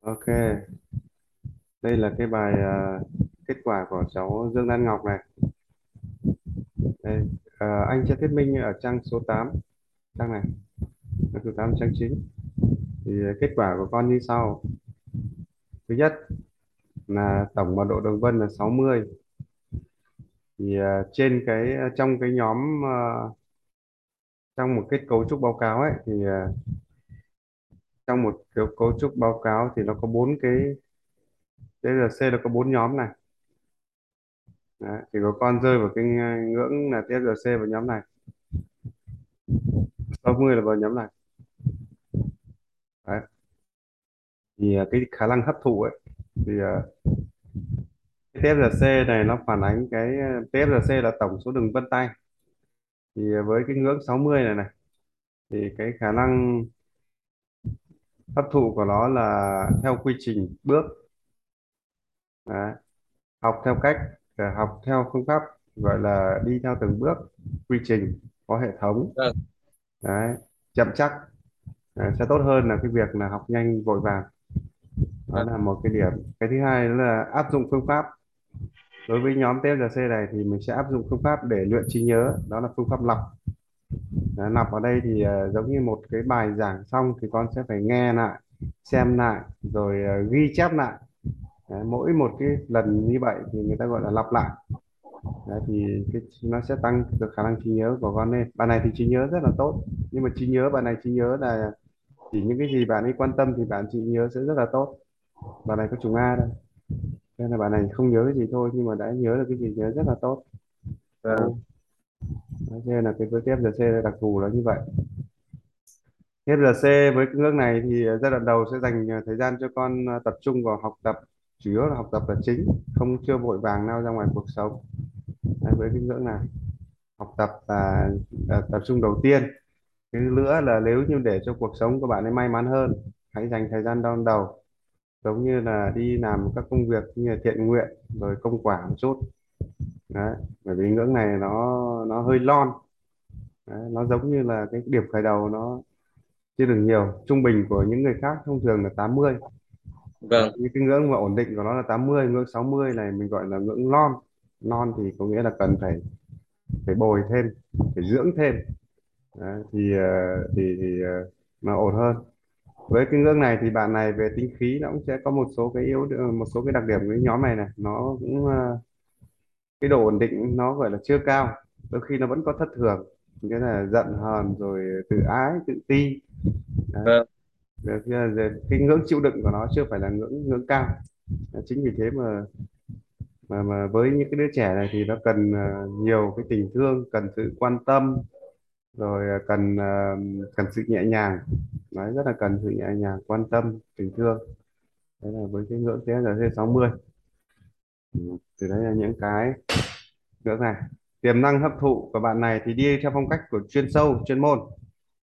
Ok, đây là cái bài à, kết quả của cháu Dương Lan Ngọc này. Đây, à, anh sẽ thuyết minh ở trang số 8, trang này, trang số 8 trang chính. Thì à, kết quả của con như sau. Thứ nhất là tổng mật độ đường vân là 60. Thì à, trên cái à, trong cái nhóm à, trong một kết cấu trúc báo cáo ấy thì trong một kiểu cấu trúc báo cáo thì nó có bốn cái TRC là có bốn nhóm này. Đấy, thì có con rơi vào cái ngưỡng là TRC vào nhóm này. 60 là vào nhóm này. Đấy. thì à, cái khả năng hấp thụ ấy thì à, cái TFRC này nó phản ánh cái à, TFRC là tổng số đường vân tay thì à, với cái ngưỡng 60 này này thì cái khả năng hấp thụ của nó là theo quy trình bước. Đấy. học theo cách học theo phương pháp gọi là đi theo từng bước quy trình có hệ thống. Vâng. Đấy. chậm chắc. Đấy, sẽ tốt hơn là cái việc là học nhanh vội vàng. Đó vâng. là một cái điểm. Cái thứ hai đó là áp dụng phương pháp. Đối với nhóm TFRC này thì mình sẽ áp dụng phương pháp để luyện trí nhớ. Đó là phương pháp lọc Đấy, vào ở đây thì ờ, giống như một cái bài giảng xong thì con sẽ phải nghe lại xem lại rồi ờ, ghi chép lại. Đấy, mỗi một cái lần như vậy thì người ta gọi là lặp lại. Đấy, thì cái, nó sẽ tăng được khả năng trí nhớ của con lên. Bạn này thì trí nhớ rất là tốt nhưng mà trí nhớ bạn này trí nhớ là chỉ những cái gì bạn ấy quan tâm thì bạn trí nhớ sẽ rất là tốt. Bạn này có trùng A đây. Nên là bạn này không nhớ cái gì thôi nhưng mà đã nhớ được cái gì nhớ rất là tốt. Vâng. Đấy. Nên là cái với cái FGC đặc thù là như vậy. FGC với cái ngưỡng này thì giai đoạn đầu sẽ dành à, thời gian cho con à, tập trung vào học tập chủ yếu là học tập là chính không chưa vội vàng nào ra ngoài cuộc sống. Đấy, với cái ngưỡng này học tập là, là tập trung đầu tiên. Cái nữa là nếu như để cho cuộc sống của bạn ấy may mắn hơn hãy dành thời gian đón đầu giống như là đi làm các công việc như là thiện nguyện rồi công quả một chút đấy bởi vì ngưỡng này nó nó hơi lon. Đấy, nó giống như là cái điểm khởi đầu nó chưa được nhiều. Trung bình của những người khác thông thường là 80 đấy, vâng. Những cái ngưỡng mà ổn định của nó là 80 ngưỡng 60 này mình gọi là ngưỡng lon. Non thì có nghĩa là cần phải phải bồi thêm phải dưỡng thêm. Đấy, thì ờ, thì thì ờ, nó ổn hơn. Với cái ngưỡng này thì bạn này về tính khí nó cũng sẽ có một số cái yếu một số cái đặc điểm của cái nhóm này này. Nó cũng ờ, cái độ ổn định nó gọi là chưa cao. Đôi khi nó vẫn có thất thường nghĩa là giận hờn rồi tự ái tự ti. Đấy. vâng. Rồi cái ngưỡng chịu đựng của nó chưa phải là ngưỡng ngưỡng cao. Chính vì thế mà mà mà với những cái đứa trẻ này thì nó cần ờ, nhiều cái tình thương cần sự quan tâm rồi ờ, cần ờ, cần sự nhẹ nhàng. Đấy rất là cần sự nhẹ nhàng quan tâm tình thương. Đấy là với cái ngưỡng TSC 60 từ đấy là những cái nữa này tiềm năng hấp thụ của bạn này thì đi theo phong cách của chuyên sâu chuyên môn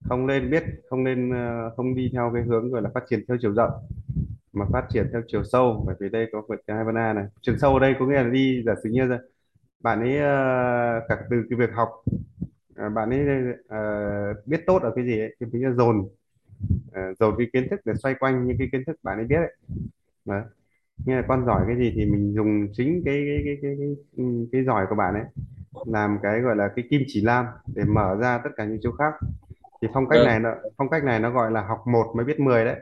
không nên biết không nên ờ, không đi theo cái hướng gọi là phát triển theo chiều rộng mà phát triển theo chiều sâu bởi vì đây có vượt hai ban A này chiều sâu ở đây có nghĩa là đi giả sử như là bạn ấy ờ, cả từ cái việc học ờ, bạn ấy biết tốt ở cái gì ấy, thì mình dồn dồn cái kiến thức để xoay quanh những cái kiến thức bạn ấy biết ấy. Đấy. Nghĩa là con giỏi cái gì thì mình dùng chính cái cái cái cái cái, cái, giỏi của bạn ấy làm cái gọi là cái kim chỉ lam để mở ra tất cả những chỗ khác. Thì phong cách vâng. này nó phong cách này nó gọi là học một mới biết 10 đấy.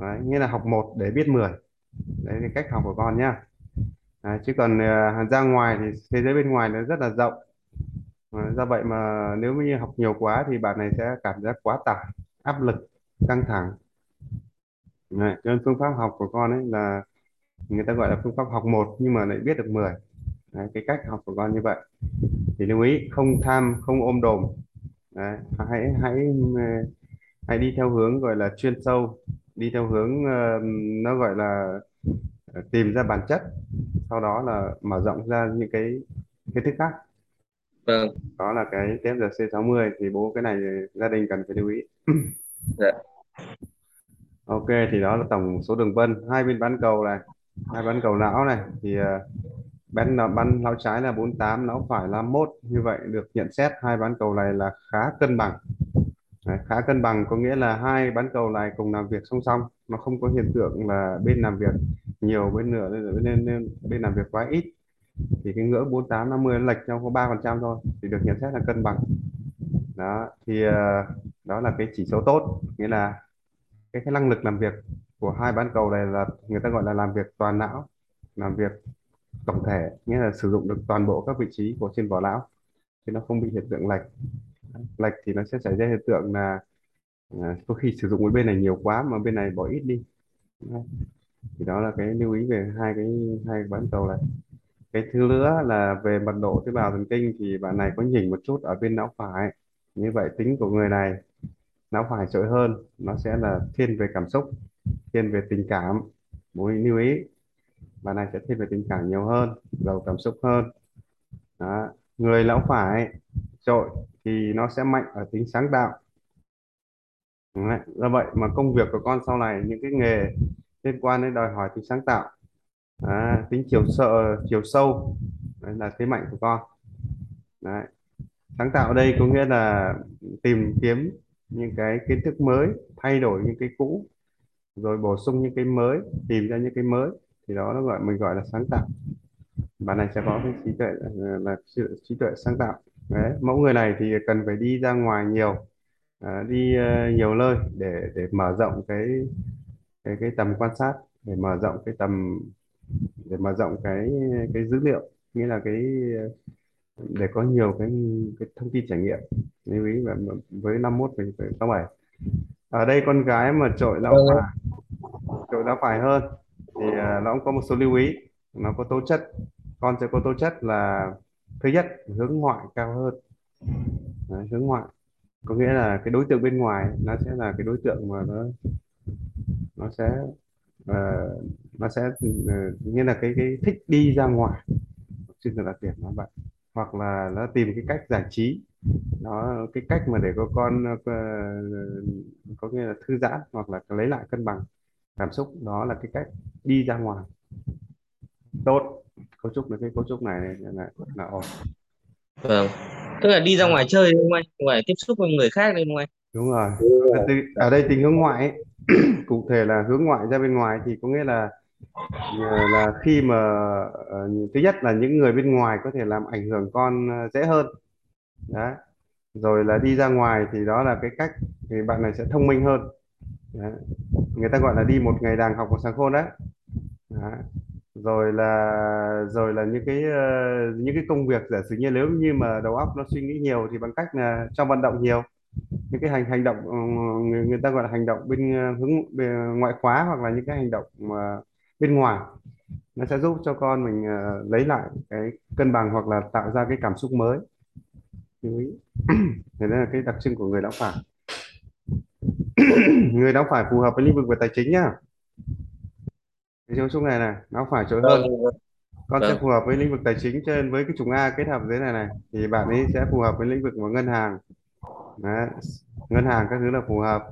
đấy nghĩa là học một để biết mười. Đấy là cách học của con nhá. Đấy, chứ còn ờ, ra ngoài thì thế giới bên ngoài nó rất là rộng. Do vậy mà nếu như học nhiều quá thì bạn này sẽ cảm giác quá tải áp lực căng thẳng đấy, cho nên phương pháp học của con ấy là người ta gọi là phương pháp học một nhưng mà lại biết được mười. Đấy, cái cách học của con như vậy. Thì lưu ý không tham không ôm đồm. Đấy, hãy hãy ờ, hãy đi theo hướng gọi là chuyên sâu đi theo hướng ờ, nó gọi là ờ, tìm ra bản chất sau đó là mở rộng ra những cái kiến thức khác. Vâng. Đó là cái tép TFRC60 thì bố cái này gia đình cần phải lưu ý. Dạ ok thì đó là tổng số đường vân. Hai bên bán cầu này hai bán cầu não này. Thì uh, bán bán não trái là 48 não phải là 51 như vậy được nhận xét hai bán cầu này là khá cân bằng. Đấy, khá cân bằng có nghĩa là hai bán cầu này cùng làm việc song song. Nó không có hiện tượng là bên làm việc nhiều bên nửa nên, nên, bên, bên làm việc quá ít. Thì cái ngưỡng 48 50 nó lệch nhau có 3 phần trăm thôi thì được nhận xét là cân bằng. Đó thì à, đó là cái chỉ số tốt. Nghĩa là cái, cái năng lực làm việc của hai bán cầu này là người ta gọi là làm việc toàn não làm việc tổng thể nghĩa là sử dụng được toàn bộ các vị trí của trên vỏ não thì nó không bị hiện tượng lệch. Lệch thì nó sẽ xảy ra hiện tượng là à, có khi sử dụng cái bên này nhiều quá mà bên này bỏ ít đi. Thì đó là cái lưu ý về hai cái hai cái bán cầu này. Cái thứ nữa là về mật độ tế bào thần kinh thì bạn này có nhỉnh một chút ở bên não phải. Như vậy tính của người này não phải trội hơn nó sẽ là thiên về cảm xúc thiên về tình cảm bố lưu ý bạn này sẽ thiên về tình cảm nhiều hơn giàu cảm xúc hơn đó. người lão phải trội thì nó sẽ mạnh ở tính sáng tạo Đấy. do vậy mà công việc của con sau này những cái nghề liên quan đến đòi hỏi tính sáng tạo à, tính chiều sợ chiều sâu đấy là thế mạnh của con đấy. sáng tạo ở đây có nghĩa là tìm kiếm những cái kiến thức mới thay đổi những cái cũ rồi bổ sung những cái mới tìm ra những cái mới thì đó nó gọi mình gọi là sáng tạo. Bạn này sẽ có cái trí tuệ ờ, là sự trí tuệ sáng tạo. Đấy mẫu người này thì cần phải đi ra ngoài nhiều à, đi uh, nhiều nơi để để mở rộng cái cái cái tầm quan sát để mở rộng cái tầm để mở rộng cái cái dữ liệu. Nghĩa là cái để có nhiều cái cái thông tin trải nghiệm. Lưu ý và với 51 mình phải sáu bảy. Ở đây con gái mà trội lão vâng phải trội lão phải hơn thì à, nó cũng có một số lưu ý. Nó có tố chất con sẽ có tố chất là thứ nhất hướng ngoại cao hơn. Đấy, hướng ngoại. Có nghĩa là cái đối tượng bên ngoài nó sẽ là cái đối tượng mà nó nó sẽ ờ, nó sẽ ờ, như là cái cái thích đi ra ngoài. Xin được đặc điểm nó vậy hoặc là nó tìm cái cách giải trí. Nó cái cách mà để có con ờ, có nghĩa là thư giãn hoặc là lấy lại cân bằng cảm xúc đó là cái cách đi ra ngoài. Tốt cấu trúc là cái cấu trúc này là là ổn. Vâng. Tức là đi ra ngoài chơi đúng không anh? Ngoài tiếp xúc với người khác đấy đúng không anh? Đúng rồi. Ở đây, ở đây tình hướng ngoại ấy, cụ thể là hướng ngoại ra bên ngoài thì có nghĩa là ờ, Ờ, là khi mà ờ, thứ nhất là những người bên ngoài có thể làm ảnh hưởng con ờ, dễ hơn. Đấy. Rồi là đi ra ngoài thì đó là cái cách thì bạn này sẽ thông minh hơn. Đấy. người ta gọi là đi một ngày đàng học một sáng khôn đấy. Đấy. rồi là rồi là những cái những cái công việc giả sử như nếu như mà đầu óc nó suy nghĩ nhiều thì bằng cách là cho vận động nhiều. Những cái hành hành động người, người ta gọi là hành động bên hướng bên ngoại khóa hoặc là những cái hành động mà bên ngoài. Nó sẽ giúp cho con mình ờ, lấy lại cái cân bằng hoặc là tạo ra cái cảm xúc mới. Lưu ý. Thế đây là cái đặc trưng của người lão phải. Người lão phải phù hợp với lĩnh vực về tài chính nhá. Cái dấu trúc này này lão phải trội hơn. Vâng vâng. Con sẽ vâng. phù hợp với lĩnh vực tài chính cho nên với cái chủng A kết hợp dưới này này thì bạn ấy sẽ phù hợp với lĩnh vực của ngân hàng. Đấy. ngân hàng các thứ là phù hợp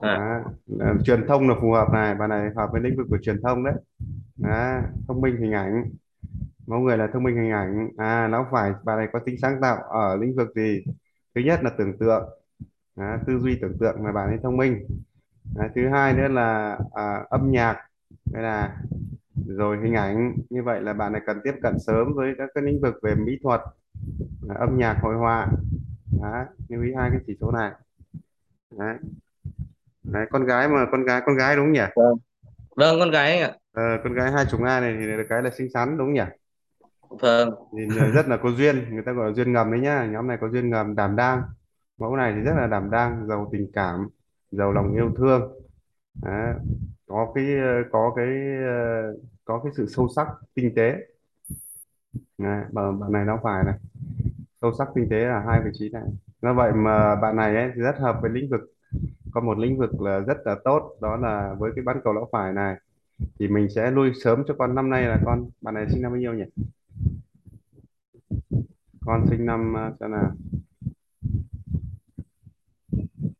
à. Ờ, truyền thông là phù hợp này bạn này hợp với lĩnh vực của truyền thông đấy. À, thông minh hình ảnh. Mẫu người là thông minh hình ảnh. À nó phải bạn này có tính sáng tạo ở lĩnh vực gì? Thứ nhất là tưởng tượng. À, tư duy tưởng tượng mà bạn ấy thông minh. À, thứ hai nữa là à, âm nhạc. Đây là rồi hình ảnh. Như vậy là bạn này cần tiếp cận sớm với các cái lĩnh vực về mỹ thuật à, âm nhạc hội họa. Đó, lưu ý hai cái chỉ số này. Đấy. Đấy, con gái mà con gái con gái đúng nhỉ? Vâng. Vâng con gái anh ạ. Ờ, con gái hai chục A này thì là cái là xinh xắn đúng nhỉ? Vâng. Thì rất là có duyên người ta gọi là duyên ngầm đấy nhá. Nhóm này có duyên ngầm đảm đang. Mẫu này thì rất là đảm đang giàu tình cảm giàu lòng yêu thương. Đấy. có cái có cái ờ, có cái sự sâu sắc tinh tế. Đấy. bạn bạn này nó phải này. Sâu sắc tinh tế là hai vị trí này. Do vậy mà bạn này ấy, thì rất hợp với lĩnh vực có một lĩnh vực là rất là tốt đó là với cái bán cầu lão phải này. Thì mình sẽ nuôi sớm cho con năm nay là con bạn này sinh năm bao nhiêu nhỉ? Con sinh năm uh, xem nào.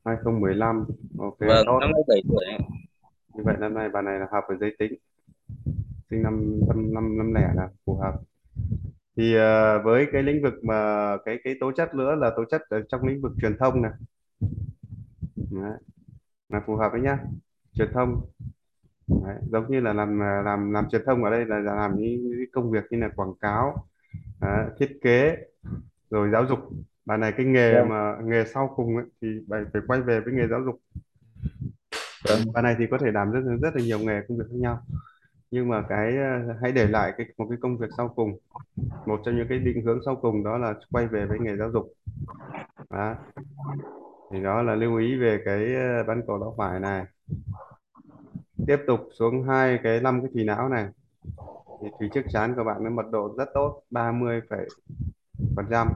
2015 ok vâng tốt. năm nay tuổi như vậy năm nay bạn này là hợp với giới tính. Sinh năm năm năm năm lẻ là phù hợp. Thì ờ, với cái lĩnh vực mà cái cái tố chất nữa là tố chất ở trong lĩnh vực truyền thông này Đấy. là phù hợp đấy nhá truyền thông Đấy. giống như là làm làm làm truyền thông ở đây là, là làm những, những công việc như là quảng cáo Đấy. thiết kế rồi giáo dục bạn này cái nghề vâng mà nghề sau cùng ấy, thì bạn phải quay về với nghề giáo dục vâng bạn này thì có thể làm rất rất là nhiều nghề công việc khác nhau nhưng mà cái ờ, hãy để lại cái một cái công việc sau cùng một trong những cái định hướng sau cùng đó là quay về với nghề giáo dục đó thì đó là lưu ý về cái ờ, bán cầu não phải này. Tiếp tục xuống hai cái năm cái thủy não này. Thì thủy trước chán của bạn nó mật độ rất tốt 30 phần trăm.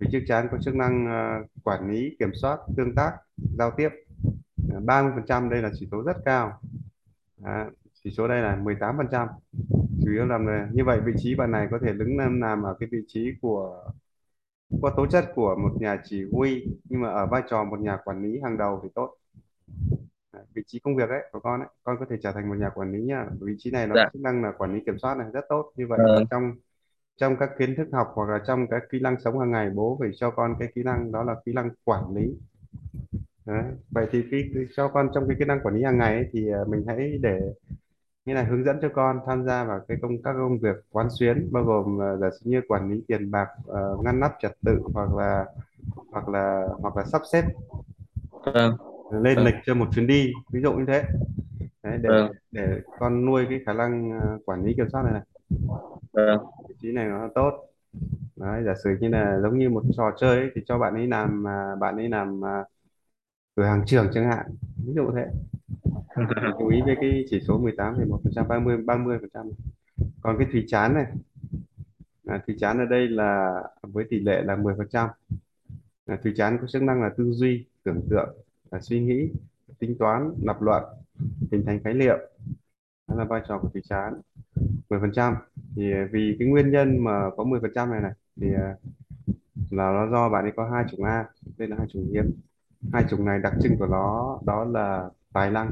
Thủy trước chán có chức năng ờ, quản lý kiểm soát tương tác giao tiếp. Ờ, 30 phần trăm đây là chỉ số rất cao. Đó. chỉ số đây là 18 phần trăm. Chủ yếu làm là như vậy vị trí bạn này có thể đứng làm, làm ở cái vị trí của có tố chất của một nhà chỉ huy nhưng mà ở vai trò một nhà quản lý hàng đầu thì tốt. Vị trí công việc ấy của con ấy con có thể trở thành một nhà quản lý nha vị trí này nó dạ. chức năng là quản lý kiểm soát này rất tốt. Như vậy vâng. trong trong các kiến thức học hoặc là trong các kỹ năng sống hàng ngày bố phải cho con cái kỹ năng đó là kỹ năng quản lý. Đấy. vậy thì cái, cái cho con trong cái kỹ năng quản lý hàng ngày ấy, thì à, mình hãy để như là hướng dẫn cho con tham gia vào cái công các công việc quán xuyến bao gồm uh, giả sử như quản lý tiền bạc ờ, ngăn nắp trật tự hoặc là hoặc là hoặc là sắp xếp vâng. lên vâng. lịch cho một chuyến đi ví dụ như thế. Đấy, để vâng. để con nuôi cái khả năng ờ, quản lý kiểm soát này này. Vâng. Vị trí này nó tốt. Đấy, giả sử như là giống như một trò chơi ấy, thì cho bạn ấy làm mà bạn ấy làm à, cửa hàng trưởng chẳng hạn ví dụ thế Dạ. chú ý với cái chỉ số 18,1% 30 30% còn cái thùy chán này à, thùy chán ở đây là với tỷ lệ là 10% à, thùy chán có chức năng là tư duy tưởng tượng là suy nghĩ tính toán lập luận hình thành khái niệm đó là vai trò của thùy chán 10% thì à, vì cái nguyên nhân mà có 10% này này thì à, là nó do bạn ấy có hai chủng A đây là hai chủng hiếm. Hai chủng này đặc trưng của nó đó là tài năng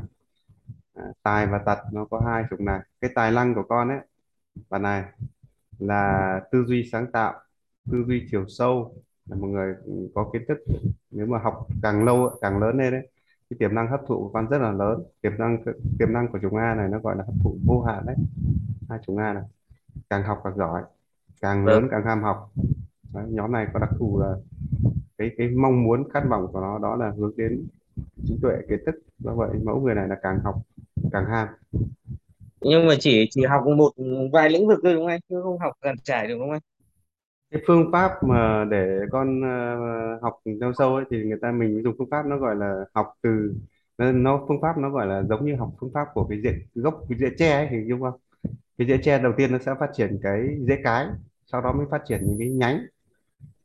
à, tài và tật nó có hai chủng này. Cái tài năng của con ấy bạn này là tư duy sáng tạo tư duy chiều sâu là một người có kiến thức. Nếu mà học càng lâu càng lớn lên đấy cái tiềm năng hấp thụ của con rất là lớn. Tiềm năng tiềm năng của chủng A này nó gọi là hấp thụ vô hạn đấy. Hai chủng A này càng học càng giỏi càng vâng. lớn càng ham học. Đấy, nhóm này có đặc thù là cái cái mong muốn khát vọng của nó đó là hướng đến trí tuệ kiến thức. Do vậy mẫu người này là càng học càng ham. Nhưng mà chỉ chỉ học một vài lĩnh vực thôi đúng không anh? Chứ không học gần trải được đúng không anh? Cái phương pháp mà để con ờ, học theo sâu ấy thì người ta mình dùng phương pháp nó gọi là học từ nó, nó phương pháp nó gọi là giống như học phương pháp của cái rễ gốc cái rễ tre ấy hình dung không? Cái rễ tre đầu tiên nó sẽ phát triển cái rễ cái sau đó mới phát triển những cái nhánh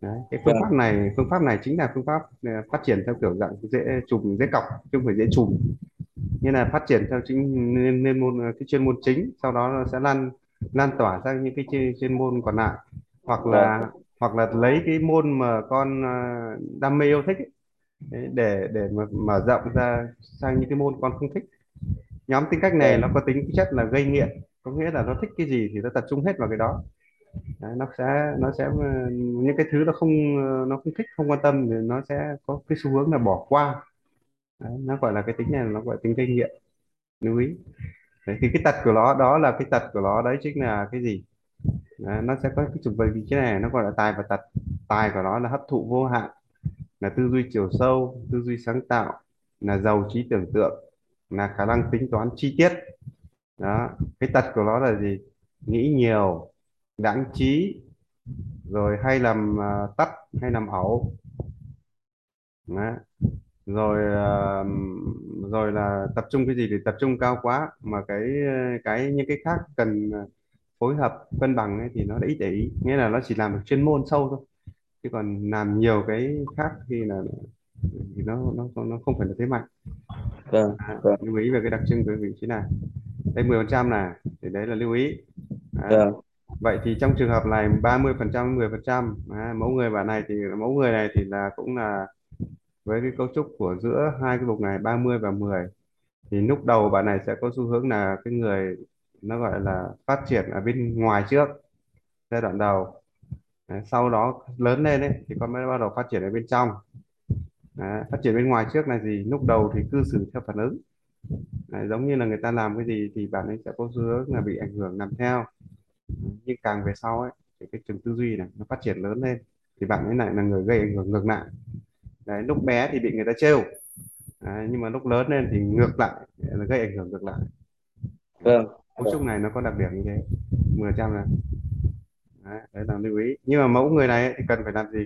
Đấy. cái phương vâng pháp này phương pháp này chính là phương pháp ờ, phát triển theo kiểu dạng rễ chùm rễ cọc chứ không phải rễ chùm. Như là phát triển theo chính nên, nên môn cái chuyên môn chính sau đó nó sẽ lan lan tỏa sang những cái chuyên, chuyên môn còn lại. Hoặc vâng. là hoặc là lấy cái môn mà con à, đam mê yêu thích ấy, để để mà mở rộng ra sang những cái môn con không thích. Nhóm tính cách này vâng. nó có tính chất là gây nghiện có nghĩa là nó thích cái gì thì nó tập trung hết vào cái đó Đấy, nó sẽ nó sẽ ờ, những cái thứ nó không ờ, nó không thích không quan tâm thì nó sẽ có cái xu hướng là bỏ qua. Đấy, nó gọi là cái tính này nó gọi là tính gây nghiện. Lưu ý. Đấy, thì cái tật của nó đó là cái tật của nó đấy chính là cái gì? Đấy, nó sẽ có cái chủng về vị trí này nó gọi là tài và tật. Tài của nó là hấp thụ vô hạn là tư duy chiều sâu tư duy sáng tạo là giàu trí tưởng tượng là khả năng tính toán chi tiết. Đó cái tật của nó là gì? Nghĩ nhiều đãng trí rồi hay làm à, tắt hay làm ẩu. Đấy. rồi à, rồi là tập trung cái gì thì tập trung cao quá mà cái cái những cái khác cần phối hợp cân bằng ấy, thì nó đã ít để ý. Nghĩa là nó chỉ làm được chuyên môn sâu thôi. Chứ còn làm nhiều cái khác thì là thì nó nó nó không phải là thế mạnh. Vâng à, vâng. lưu ý về cái đặc trưng của vị trí này đây 10% này thì đấy là lưu ý. Đấy. vâng vậy thì trong trường hợp này 30 phần trăm 10 phần trăm à, mẫu người bạn này thì mẫu người này thì là cũng là với cái cấu trúc của giữa hai cái bục này 30 và 10 thì lúc đầu bạn này sẽ có xu hướng là cái người nó gọi là phát triển ở bên ngoài trước giai đoạn đầu. Sau đó lớn lên ấy, thì con mới bắt đầu phát triển ở bên trong. Đấy, phát triển bên ngoài trước là gì lúc đầu thì cư xử theo phản ứng. Đấy, giống như là người ta làm cái gì thì bạn ấy sẽ có xu hướng là bị ảnh hưởng làm theo nhưng càng về sau ấy thì cái trường tư duy này nó phát triển lớn lên. Thì bạn ấy lại là người gây ảnh hưởng ngược lại. Đấy lúc bé thì bị người ta trêu. Đấy, nhưng mà lúc lớn lên thì ngược lại là gây ảnh hưởng ngược lại. Vâng. Cấu trúc này nó có đặc điểm như thế. 10 trăm này đấy, đấy là lưu ý. Nhưng mà mẫu người này ấy, thì cần phải làm gì?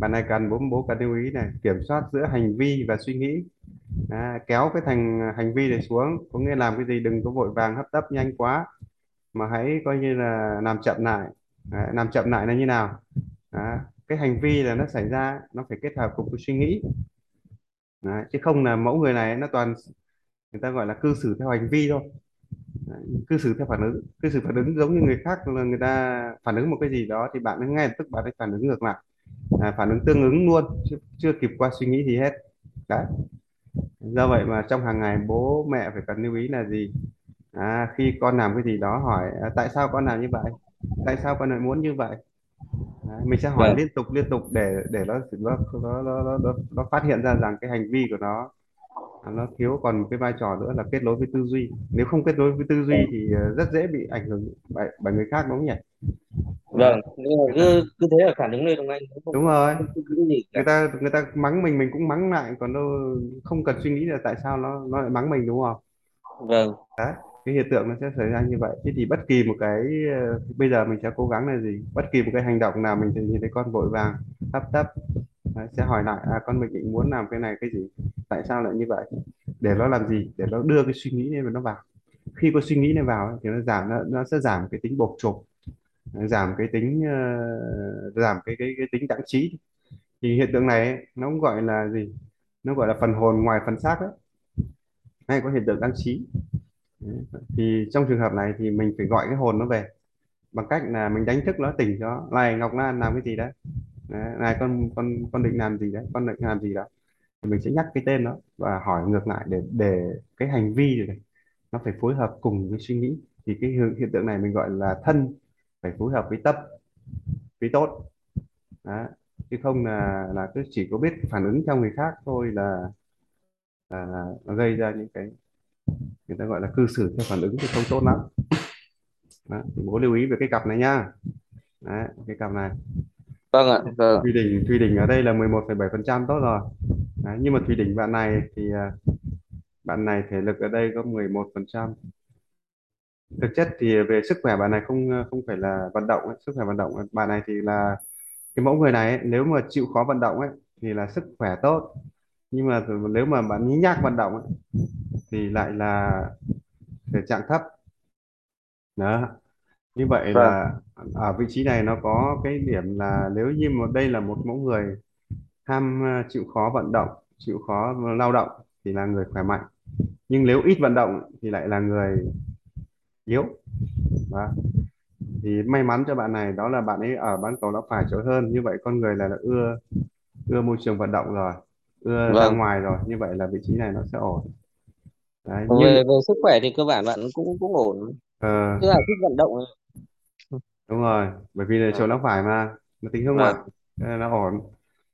Bạn này cần bố bố cần lưu ý này kiểm soát giữa hành vi và suy nghĩ. À, kéo cái thành hành vi này xuống. Có nghĩa làm cái gì? Đừng có vội vàng hấp tấp nhanh quá mà hãy coi như là làm chậm lại. À, làm chậm lại là như nào? À, cái hành vi là nó xảy ra nó phải kết hợp cùng với suy nghĩ. Đấy, chứ không là mẫu người này nó toàn người ta gọi là cư xử theo hành vi thôi. Cư xử theo phản ứng. Cư xử phản ứng giống như người khác là người ta phản ứng một cái gì đó thì bạn ấy ngay lập tức bạn ấy phản ứng ngược lại. À, phản ứng tương ứng luôn chưa, chưa kịp qua suy nghĩ gì hết. Đấy. Do vậy mà trong hàng ngày bố mẹ phải cần lưu ý là gì? À, khi con làm cái gì đó hỏi à, tại sao con làm như vậy? Tại sao con lại muốn như vậy? Đấy, mình sẽ hỏi vâng. liên tục liên tục để để nó nó nó nó nó, nó, phát hiện ra rằng cái hành vi của nó à, nó thiếu còn một cái vai trò nữa là kết nối với tư duy. Nếu không kết nối với tư duy thì ờ, rất dễ bị ảnh hưởng bởi, bởi người khác đúng không nhỉ? Vâng cứ cứ thế là phản ứng lên đúng không anh? Đúng rồi. người ta người ta mắng mình mình cũng mắng lại còn đâu không cần suy nghĩ là tại sao nó nó lại mắng mình đúng không? Vâng. Đấy cái hiện tượng nó sẽ xảy ra như vậy. Thế thì bất kỳ một cái ờ, bây giờ mình sẽ cố gắng là gì? Bất kỳ một cái hành động nào mình thì nhìn thấy con vội vàng hấp tấp sẽ hỏi lại à con mình định muốn làm cái này cái gì? Tại sao lại như vậy? Để nó làm gì? Để nó đưa cái suy nghĩ này vào nó vào. Khi có suy nghĩ này vào thì nó giảm nó, nó sẽ giảm cái tính bộc chộp giảm cái tính uh, giảm cái cái cái tính đẳng trí. Thì hiện tượng này ấy, nó cũng gọi là gì? Nó gọi là phần hồn ngoài phần xác đấy hay có hiện tượng đăng trí thì trong trường hợp này thì mình phải gọi cái hồn nó về bằng cách là mình đánh thức nó tỉnh cho này Ngọc Lan làm cái gì đấy? Đấy, này con con con định làm gì đấy? Con định làm gì đó thì mình sẽ nhắc cái tên nó và hỏi ngược lại để để cái hành vi này nó phải phối hợp cùng với suy nghĩ. Thì cái hiện hiện tượng này mình gọi là thân phải phối hợp với tâm với tốt. Đó. chứ không là là cứ chỉ có biết phản ứng theo người khác thôi là, là, là gây ra những cái người ta gọi là cư xử theo phản ứng thì không tốt lắm đó. Thì bố lưu ý về cái cặp này nhá Đấy, cái cặp này vâng ạ vâng Thùy Đỉnh Thùy Đỉnh ở đây là 11,7% tốt rồi Đấy, nhưng mà Thùy Đỉnh bạn này thì à, bạn này thể lực ở đây có 11% thực chất thì về sức khỏe bạn này không không phải là vận động ấy. sức khỏe vận động ấy. bạn này thì là cái mẫu người này ấy, nếu mà chịu khó vận động ấy thì là sức khỏe tốt nhưng mà nếu mà bạn nhí nhác vận động ấy, thì lại là thể trạng thấp. Đó. Như vậy vâng. là ở vị trí này nó có cái điểm là nếu như mà đây là một mẫu người ham chịu khó vận động chịu khó lao động thì là người khỏe mạnh. Nhưng nếu ít vận động thì lại là người yếu. Đó. thì may mắn cho bạn này đó là bạn ấy ở bán cầu não phải chỗ hơn. Như vậy con người là, là ưa ưa môi trường vận động rồi ưa ra vâng. ngoài rồi như vậy là vị trí này nó sẽ ổn. Đấy, nhưng về về sức khỏe thì cơ bản bạn cũng cũng ổn. Ờ, tức là thích vận động đúng rồi bởi vì là chỗ vâng não phải mà nó tính hướng vâng. ngoại Thế là nó ổn.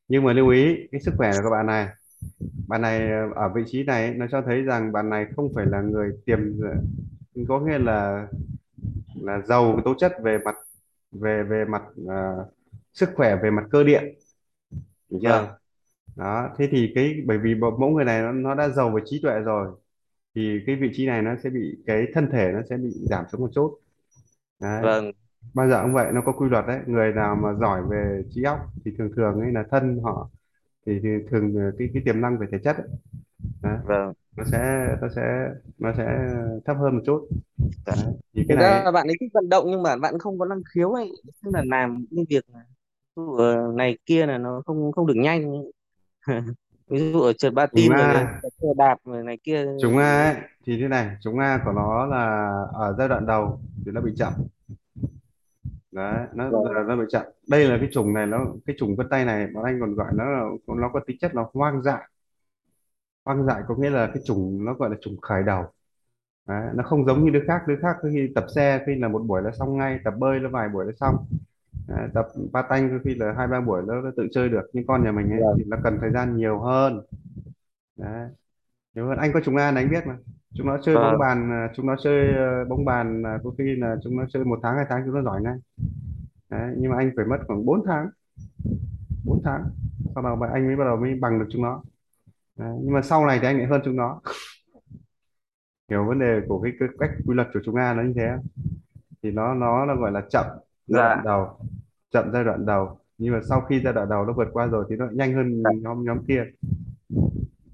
Nhưng mà lưu ý cái sức khỏe của bạn này bạn này ờ, ở vị trí này ấy, nó cho thấy rằng bạn này không phải là người tiềm có nghĩa là là giàu tố chất về mặt về về mặt ờ, sức khỏe về mặt cơ điện hiểu vâng. chưa đó thế thì cái bởi vì mẫu người này nó, nó đã giàu về trí tuệ rồi thì cái vị trí này nó sẽ bị cái thân thể nó sẽ bị giảm xuống một chút. Đấy. Vâng. Bao giờ cũng vậy nó có quy luật đấy người nào mà giỏi về trí óc thì thường thường ấy là thân họ thì, thì thường ờ, cái cái tiềm năng về thể chất ấy, đấy, vâng. Nó sẽ nó sẽ nó sẽ thấp hơn một chút. Dạ. đấy. thì cái thực ra này là bạn ấy thích vận động nhưng mà bạn không có năng khiếu ấy tức là làm những việc ờ, này kia là nó không không được nhanh ví dụ ở trượt chúng patin rồi là A xe đạp rồi này kia. Chúng A ấy, thì thế này chúng A của nó là ở giai đoạn đầu thì nó bị chậm. Đấy nó vâng. nó bị chậm. Đây là cái chủng này nó cái chủng vân tay này bọn anh còn gọi nó là nó có tính chất là hoang dại. Hoang dại có nghĩa là cái chủng nó gọi là chủng khởi đầu. Đấy, nó không giống như đứa khác. Đứa khác khi tập xe khi là một buổi là xong ngay tập bơi là vài buổi là xong Đấy, tập patin đôi khi là hai ba buổi nó, nó tự chơi được nhưng con nhà mình ấy vâng. thì nó cần thời gian nhiều hơn. Đấy. nhiều hơn. Anh có chúng An anh biết mà. Chúng nó chơi bóng vâng. bàn à, chúng nó chơi ờ, bóng bàn à, có khi là chúng nó chơi một tháng hai tháng chúng nó giỏi ngay. Đấy. nhưng mà anh phải mất khoảng 4 tháng. 4 tháng. Sau đó mà anh mới bắt đầu mới bằng được chúng nó. Đấy. nhưng mà sau này thì anh lại hơn chúng nó. Hiểu vấn đề của cái, cái cách quy luật của chúng An nó như thế. Thì nó nó nó gọi là chậm giai đoạn dạ. đầu chậm giai đoạn đầu. Nhưng mà sau khi giai đoạn đầu nó vượt qua rồi thì nó nhanh dạ, hơn nhóm nhóm kia.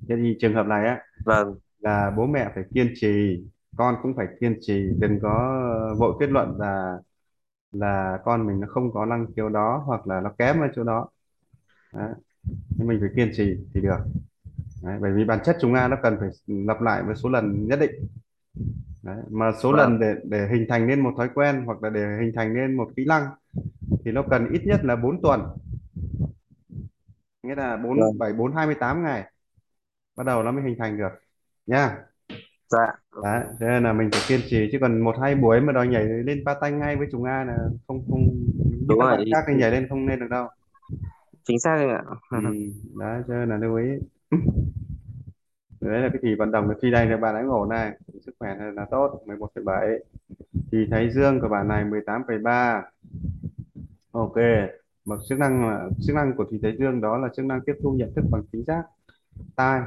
Thế thì trường hợp này á vâng. là bố mẹ phải kiên trì con cũng phải kiên trì. Đừng có vội kết luận là là con mình nó không có năng khiếu đó hoặc là nó kém ở chỗ đó. Đấy. Nhưng mình phải kiên trì thì được. Đấy. bởi vì bản chất chúng ta nó cần phải lặp lại với số lần nhất định Đấy. mà số vâng. lần để để hình thành nên một thói quen hoặc là để hình thành nên một kỹ năng thì nó cần ít nhất là 4 tuần. Nghĩa là bốn vâng. bảy bốn hai mươi tám ngày bắt đầu nó mới hình thành được nha. Dạ. Đấy thế nên là mình phải kiên trì chứ còn một hai buổi mà đòi nhảy lên patin ngay với chúng A là không không như đúng các rồi. bạn khác thì nhảy lên không lên được đâu. Chính xác anh ạ. Ừ, đấy cho nên là lưu ý đấy là cái thì vận động thì khi đây là bạn đã ngủ này. Sức khỏe là, là tốt mười một phẩy bảy. Thì thái dương của bạn này mười tám phẩy ba. Ok một chức năng chức năng của thì thái dương đó là chức năng tiếp thu nhận thức bằng chính giác tai.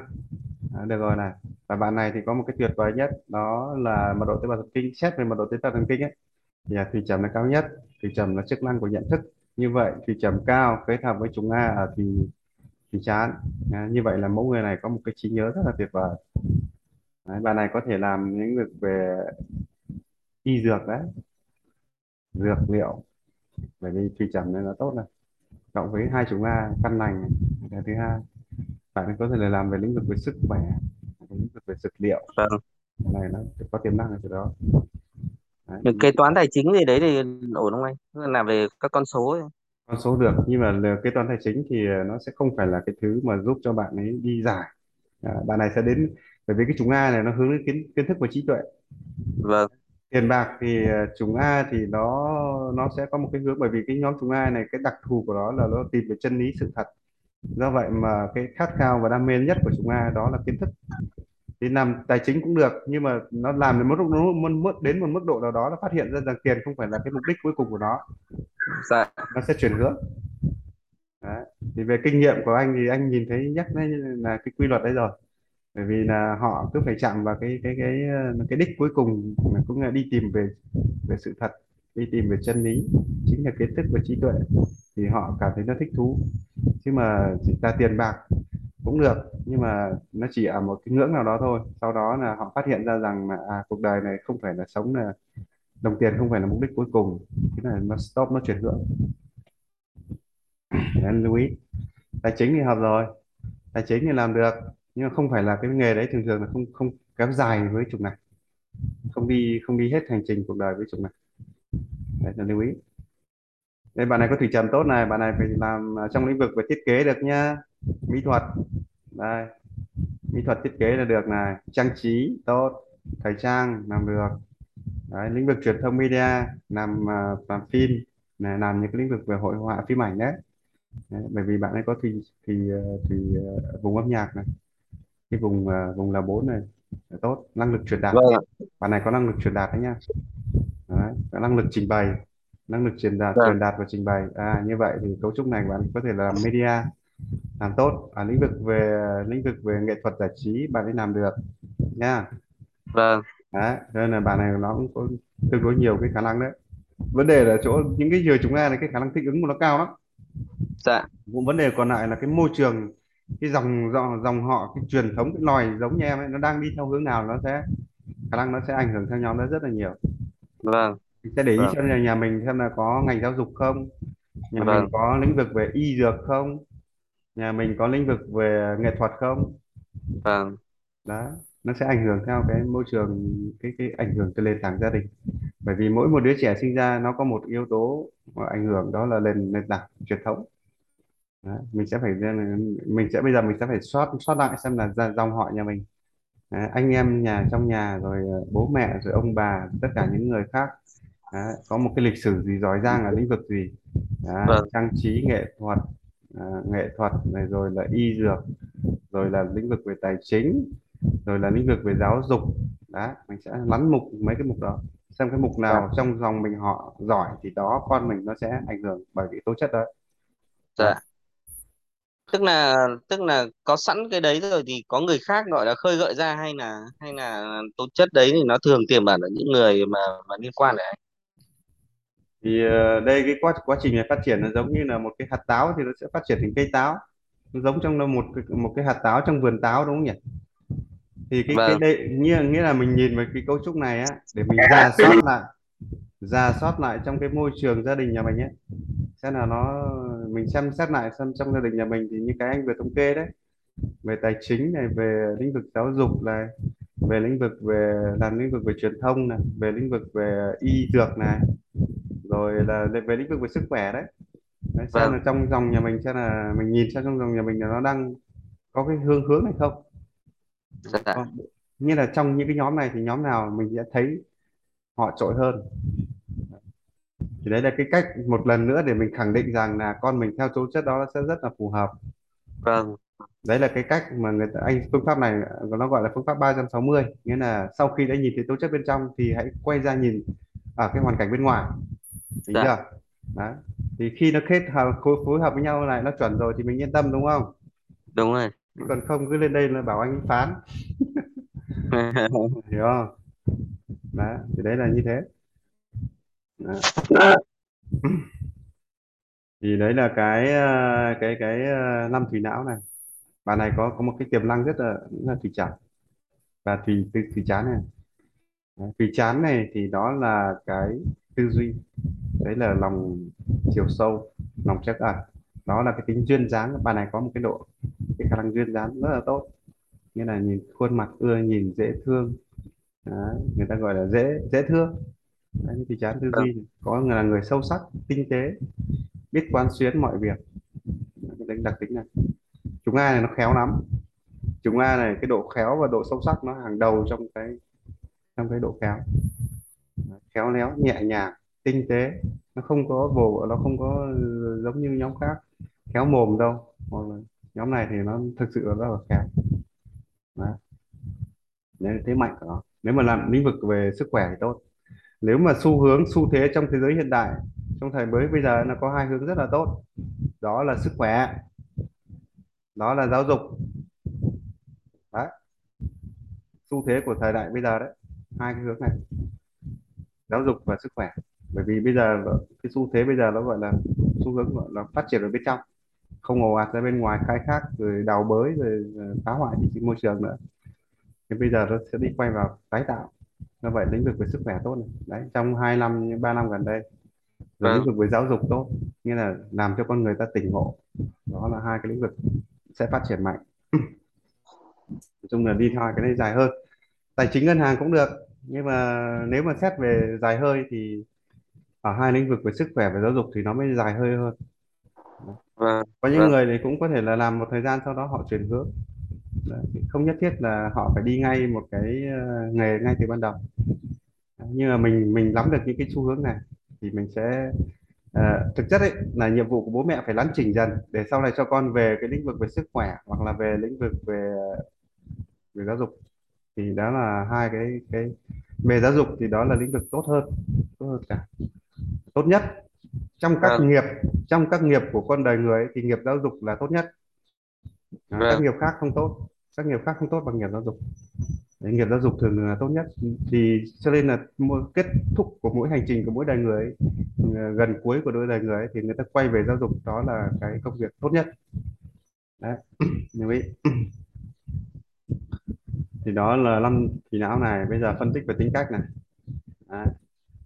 À, được rồi này. Và bạn này thì có một cái tuyệt vời nhất đó là mật độ tế bào thần kinh xét về mật độ tế bào thần kinh ấy thì thủy trầm là cao nhất. Thủy trầm là chức năng của nhận thức. Như vậy thủy trầm cao kết hợp với chúng A ở thì thì chán à, như vậy là mẫu người này có một cái trí nhớ rất là tuyệt vời đấy, bạn này có thể làm những việc về y dược đấy dược liệu bởi vì thủy trầm này là tốt này cộng với hai chúng A căn lành. Cái thứ hai bạn có thể là làm về lĩnh vực về sức khỏe lĩnh vực về dược liệu vâng này nó có tiềm năng ở chỗ đó đấy. kế toán tài chính gì đấy thì ổn không anh làm về các con số ấy. Con số được. Nhưng mà là kế toán tài chính thì ờ, nó sẽ không phải là cái thứ mà giúp cho bạn ấy đi giải. À, bạn này sẽ đến bởi vì cái chúng A này nó hướng đến kiến kiến thức và trí tuệ. Vâng. Tiền bạc thì ờ, chúng A thì nó nó sẽ có một cái hướng bởi vì cái nhóm chúng A này cái đặc thù của nó là nó tìm về chân lý sự thật. Do vậy mà cái khát khao và đam mê nhất của chúng A đó là kiến thức thì làm tài chính cũng được nhưng mà nó làm đến mức nó đến một mức độ nào đó nó phát hiện ra rằng tiền không phải là cái mục đích cuối cùng của nó. Dạ. Nó sẽ chuyển hướng. Đấy. thì về kinh nghiệm của anh thì anh nhìn thấy nhắc đấy là cái quy luật đấy rồi. Bởi vì là họ cứ phải chạm vào cái cái cái ờ, cái đích cuối cùng cũng là đi tìm về về sự thật đi tìm về chân lý chính là kiến thức và trí tuệ. Thì họ cảm thấy nó thích thú. Chứ mà chỉ ra tiền bạc cũng được nhưng mà nó chỉ ở một cái ngưỡng nào đó thôi. Sau đó là họ phát hiện ra rằng là à, cuộc đời này không phải là sống là đồng tiền không phải là mục đích cuối cùng. Thế là nó stop nó chuyển hướng. Nên anh lưu ý. Tài chính thì hợp rồi. Tài chính thì làm được nhưng mà không phải là cái nghề đấy thường thường là không không kéo dài với chục này không đi không đi hết hành trình cuộc đời với chục này đấy là lưu ý. Đây bạn này có thủy trầm tốt này. Bạn này phải làm trong lĩnh vực về thiết kế được nhá mỹ thuật. Đây. Mỹ thuật thiết kế là được này. Trang trí tốt. Thời trang làm được. Đấy, lĩnh vực truyền thông media làm à, làm phim này, làm những cái lĩnh vực về hội họa phim ảnh đấy, đấy bởi vì bạn ấy có thủy thì thì vùng âm nhạc này. Cái vùng à, vùng là bốn này là tốt. Năng lực truyền đạt. Vâng bạn này có năng lực truyền đạt đấy nha. Đấy, có năng lực trình bày. Năng lực truyền đạt vâng. truyền đạt và trình bày. À như vậy thì cấu trúc này bạn có thể là làm media làm tốt. Ở lĩnh vực về lĩnh vực về nghệ thuật giải trí bạn ấy làm được nha. Vâng. Đấy nên là bạn này nó cũng có tương đối nhiều cái khả năng đấy. Vấn đề là chỗ những cái người chúng ta này cái khả năng thích ứng của nó cao lắm. Dạ. Cũng vấn đề còn lại là cái môi trường cái dòng dòng dòng họ cái truyền thống cái loài giống như em ấy nó đang đi theo hướng nào nó sẽ khả năng nó sẽ ảnh hưởng theo nhóm đó rất là nhiều. Vâng. Mình sẽ để ý vâng. xem là nhà mình xem là có ngành giáo dục không nhà mình vâng. có lĩnh vực về y dược không nhà mình có lĩnh vực về nghệ thuật không? Vâng. Đó nó sẽ ảnh hưởng theo cái môi trường cái cái ảnh hưởng từ nền tảng gia đình. Bởi vì mỗi một đứa trẻ sinh ra nó có một yếu tố mà ảnh hưởng đó là nền nền tảng truyền thống. Đấy, mình sẽ phải mình sẽ bây giờ mình sẽ phải soát soát lại xem là ra- dòng họ nhà mình. Đấy, anh em nhà trong nhà rồi ờ, bố mẹ rồi ông bà tất cả những người khác. Đấy, có một cái lịch sử gì giỏi giang ở lĩnh vực gì? Đấy, vâng. trang trí nghệ thuật à, nghệ thuật này rồi là y dược rồi là lĩnh vực về tài chính rồi là lĩnh vực về giáo dục. Đấy mình sẽ lắn mục mấy cái mục đó. Xem cái mục dạ. nào trong dòng mình họ giỏi thì đó con mình nó sẽ ảnh hưởng bởi cái tố chất đó. Dạ. Tức là tức là có sẵn cái đấy rồi thì có người khác gọi là khơi gợi ra hay là hay là tố chất đấy thì nó thường tiềm ẩn ở những người mà mà liên quan đấy thì ờ, đây cái quá quá trình này phát triển nó giống như là một cái hạt táo thì nó sẽ phát triển thành cây táo. Nó giống trong một cái- một cái hạt táo trong vườn táo đúng không nhỉ? Thì cái cái vâng. đây nghĩa nghĩa là mình nhìn vào cái cấu trúc này á để mình rà soát lại rà soát lại trong cái môi trường gia đình nhà mình ấy xem là nó mình xem xét lại xem trong gia đình nhà mình thì như cái anh vừa thống kê đấy. Về tài chính này về lĩnh vực giáo dục này về lĩnh vực về làm lĩnh vực về truyền thông này về lĩnh vực về y dược này rồi là về lĩnh vực về sức khỏe đấy, đấy xem vâng. là trong dòng nhà mình xem là mình nhìn xem trong dòng nhà mình là nó đang có cái hướng hướng này không? Dạ. Như là trong những cái nhóm này thì nhóm nào mình sẽ thấy họ trội hơn? Thì đấy là cái cách một lần nữa để mình khẳng định rằng là con mình theo tố chất đó sẽ rất là phù hợp. Vâng. Đấy là cái cách mà người ta anh phương pháp này nó gọi là phương pháp 360 nghĩa là sau khi đã nhìn thấy tố chất bên trong thì hãy quay ra nhìn ở cái hoàn cảnh bên ngoài thấy dạ. Chưa đấy. Thì khi nó kết hợp phối, phối hợp với nhau này nó chuẩn rồi thì mình yên tâm đúng không? Đúng rồi. Còn không cứ lên đây là bảo anh phán. Hiểu không? Đấy thì đấy là như thế. Đấy. thì đấy là cái ờ, cái cái ờ, năm thủy não này. Bà này có có một cái tiềm năng rất là, rất là thủy chán. Và thủy từ thủy chán này. Thủy chán này thì đó là cái tư duy. Đấy là lòng chiều sâu lòng trắc ẩn. Đó là cái tính duyên dáng. Bạn này có một cái độ cái khả năng duyên dáng rất là tốt. Nghĩa là nhìn khuôn mặt ưa nhìn dễ thương. Đó, người ta gọi là dễ dễ thương. Đấy, thì chán tư duy có người là người sâu sắc tinh tế biết quán xuyến mọi việc. Đấy, đặc tính này. Chúng A này nó khéo lắm. Chúng A này cái độ khéo và độ sâu sắc nó hàng đầu trong cái trong cái độ khéo khéo léo, nhẹ nhàng, tinh tế. Nó không có vồ nó không có ờ, giống như nhóm khác, khéo mồm đâu. Hoặc là nhóm này thì nó thực sự là rất là khéo. Đấy. Đấy là thế mạnh của nó. Nếu mà làm lĩnh vực về sức khỏe thì tốt. Nếu mà xu hướng, xu thế trong thế giới hiện đại, trong thời mới bây giờ nó có hai hướng rất là tốt. Đó là sức khỏe. Đó là giáo dục. Đấy. Xu thế của thời đại bây giờ đấy. Hai cái hướng này giáo dục và sức khỏe. Bởi vì bây giờ cái xu thế bây giờ nó gọi là xu hướng gọi là phát triển ở bên trong. Không ồ ạt ra bên ngoài khai thác rồi đào bới rồi ờ, phá hoại môi trường nữa. Thì bây giờ nó sẽ đi quay vào tái tạo. Như vậy lĩnh vực về sức khỏe tốt này. Đấy trong hai năm ba năm gần đây rồi lĩnh vâng vực về giáo dục tốt. Như là làm cho con người ta tỉnh ngộ. Đó là hai cái lĩnh vực sẽ phát triển mạnh. Nói chung là đi theo cái này dài hơn. Tài chính ngân hàng cũng được nhưng mà nếu mà xét về dài hơi thì ở hai lĩnh vực về sức khỏe và giáo dục thì nó mới dài hơi hơn. Vâng có những vâng người thì cũng có thể là làm một thời gian sau đó họ chuyển hướng. Đấy, không nhất thiết là họ phải đi ngay một cái ờ, nghề ngay từ ban đầu. Đấy, nhưng mà mình mình nắm được những cái xu hướng này thì mình sẽ ờ, thực chất ấy là nhiệm vụ của bố mẹ phải lắn chỉnh dần để sau này cho con về cái lĩnh vực về sức khỏe hoặc là về lĩnh vực về về giáo dục thì đó là hai cái cái về giáo dục thì đó là lĩnh vực tốt hơn tốt hơn cả. Tốt nhất trong các vâng. nghiệp trong các nghiệp của con đời người ấy, thì nghiệp giáo dục là tốt nhất. Các vâng. nghiệp khác không tốt các nghiệp khác không tốt bằng nghiệp giáo dục. Đấy, nghiệp giáo dục thường là tốt nhất. Thì cho nên là mỗi kết thúc của mỗi hành trình của mỗi đời người ấy, ờ, gần cuối của đôi đời người ấy, thì người ta quay về giáo dục đó là cái công việc tốt nhất. Đấy như vậy thì đó là năm kỳ não này. Bây giờ phân tích về tính cách này. Đấy.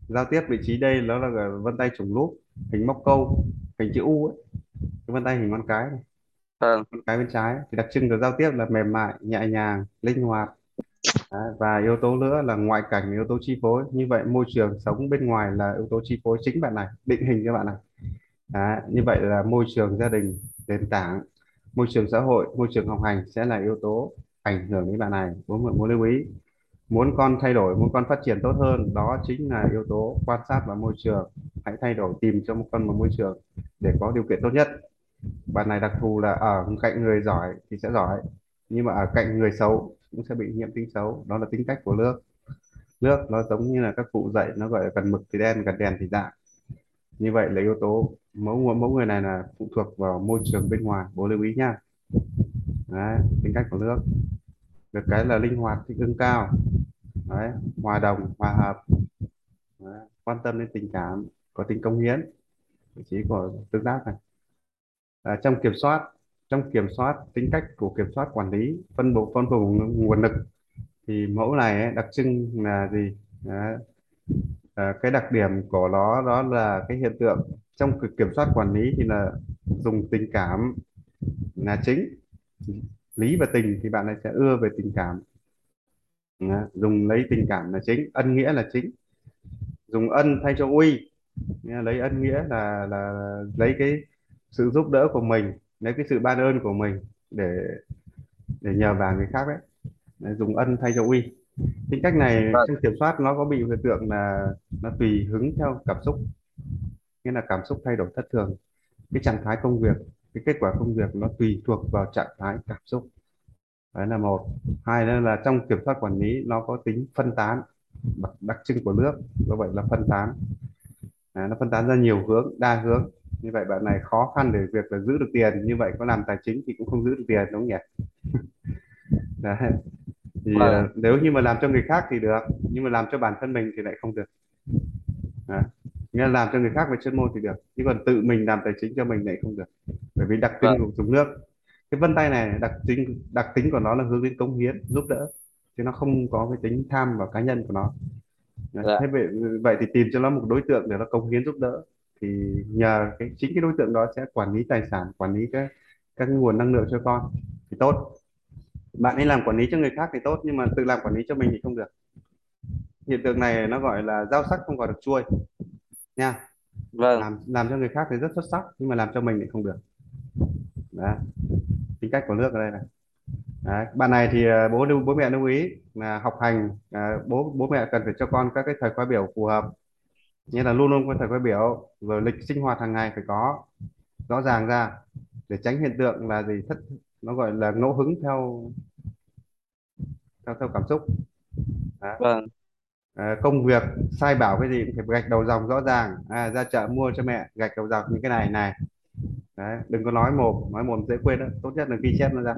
giao tiếp vị trí đây đó là vân tay trùng lúp hình móc câu hình chữ U ấy. Cái vân tay hình ngón cái này. ngón cái bên trái. Thì đặc trưng của giao tiếp là mềm mại nhẹ nhàng linh hoạt. Đấy, và yếu tố nữa là ngoại cảnh yếu tố chi phối. Như vậy môi trường sống bên ngoài là yếu tố chi phối chính bạn này định hình cho bạn này. Đấy, như vậy là môi trường gia đình nền tảng. Môi trường xã hội môi trường học hành sẽ là yếu tố ảnh hưởng đến bạn này. Bố mẹ muốn lưu ý, muốn con thay đổi, muốn con phát triển tốt hơn, đó chính là yếu tố quan sát và môi trường. Hãy thay đổi, tìm cho một con một môi trường để có điều kiện tốt nhất. Bạn này đặc thù là ở cạnh người giỏi thì sẽ giỏi, nhưng mà ở cạnh người xấu cũng sẽ bị nhiễm tính xấu. Đó là tính cách của nước. Nước nó giống như là các cụ dạy, nó gọi là gần mực thì đen gần đèn thì dạng như vậy là yếu tố mẫu mẫu người này là phụ thuộc vào môi trường bên ngoài. Bố lưu ý nhá Đấy, tính cách của nước. Được cái là linh hoạt thích ứng cao. Đấy, hòa đồng hòa hợp. Đấy, quan tâm đến tình cảm có tính công hiến. Vị trí của tương tác này. À, trong kiểm soát trong kiểm soát tính cách của kiểm soát quản lý phân bổ phân bổ nguồn lực thì mẫu này ấy, đặc trưng là gì? Đấy, à, cái đặc điểm của nó đó là cái hiện tượng. Trong kiểm soát quản lý thì là dùng tình cảm là chính lý và tình thì bạn ấy sẽ ưa về tình cảm. Dùng lấy tình cảm là chính ân nghĩa là chính. Dùng ân thay cho uy. Lấy ân nghĩa là là lấy cái sự giúp đỡ của mình lấy cái sự ban ơn của mình để để nhờ vào người khác đấy, đấy dùng ân thay cho uy. Tính cách này vâng. trong kiểm soát nó có bị hiện tượng là nó tùy hứng theo cảm xúc. Nghĩa là cảm xúc thay đổi thất thường. Cái trạng thái công việc cái kết quả công việc nó tùy thuộc vào trạng thái cảm xúc. Đấy là một. Hai nữa là trong kiểm soát quản lý nó có tính phân tán đặc, đặc trưng của nước do vậy là phân tán. Đấy, nó phân tán ra nhiều hướng đa hướng. Như vậy bạn này khó khăn để việc là giữ được tiền như vậy có làm tài chính thì cũng không giữ được tiền đúng không nhỉ? Đấy. thì ờ, nếu như mà làm cho người khác thì được nhưng mà làm cho bản thân mình thì lại không được. Đấy. Nghĩa là làm cho người khác về chuyên môn thì được. Nhưng còn tự mình làm tài chính cho mình lại không được. Bởi vì đặc trưng vâng. của dùng nước. Cái vân tay này đặc tính đặc tính của nó là hướng đến cống hiến giúp đỡ. Chứ nó không có cái tính tham vào cá nhân của nó. Đấy. dạ. thế vậy, vậy thì tìm cho nó một đối tượng để nó cống hiến giúp đỡ. Thì nhờ cái chính cái đối tượng đó sẽ quản lý tài sản quản lý các các nguồn năng lượng cho con thì tốt. Bạn ấy làm quản lý cho người khác thì tốt nhưng mà tự làm quản lý cho mình thì không được. Hiện tượng này nó gọi là dao sắc không còn được chuôi nha. Vâng. Làm làm cho người khác thì rất xuất sắc nhưng mà làm cho mình thì không được. Đấy tính cách của nước ở đây này. Đấy. bạn này thì ờ, bố lưu bố mẹ lưu ý là học hành à, bố bố mẹ cần phải cho con các cái thời khóa biểu phù hợp. Như là luôn luôn có thời khóa biểu rồi lịch sinh hoạt hàng ngày phải có rõ ràng ra để tránh hiện tượng là gì thất nó gọi là ngẫu hứng theo theo theo cảm xúc. Đó. vâng À, công việc sai bảo cái gì cũng phải gạch đầu dòng rõ ràng. À, ra chợ mua cho mẹ gạch đầu dòng những cái này này. Đấy đừng có nói mồm nói mồm dễ quên đó. Tốt nhất là ghi chép nó ra.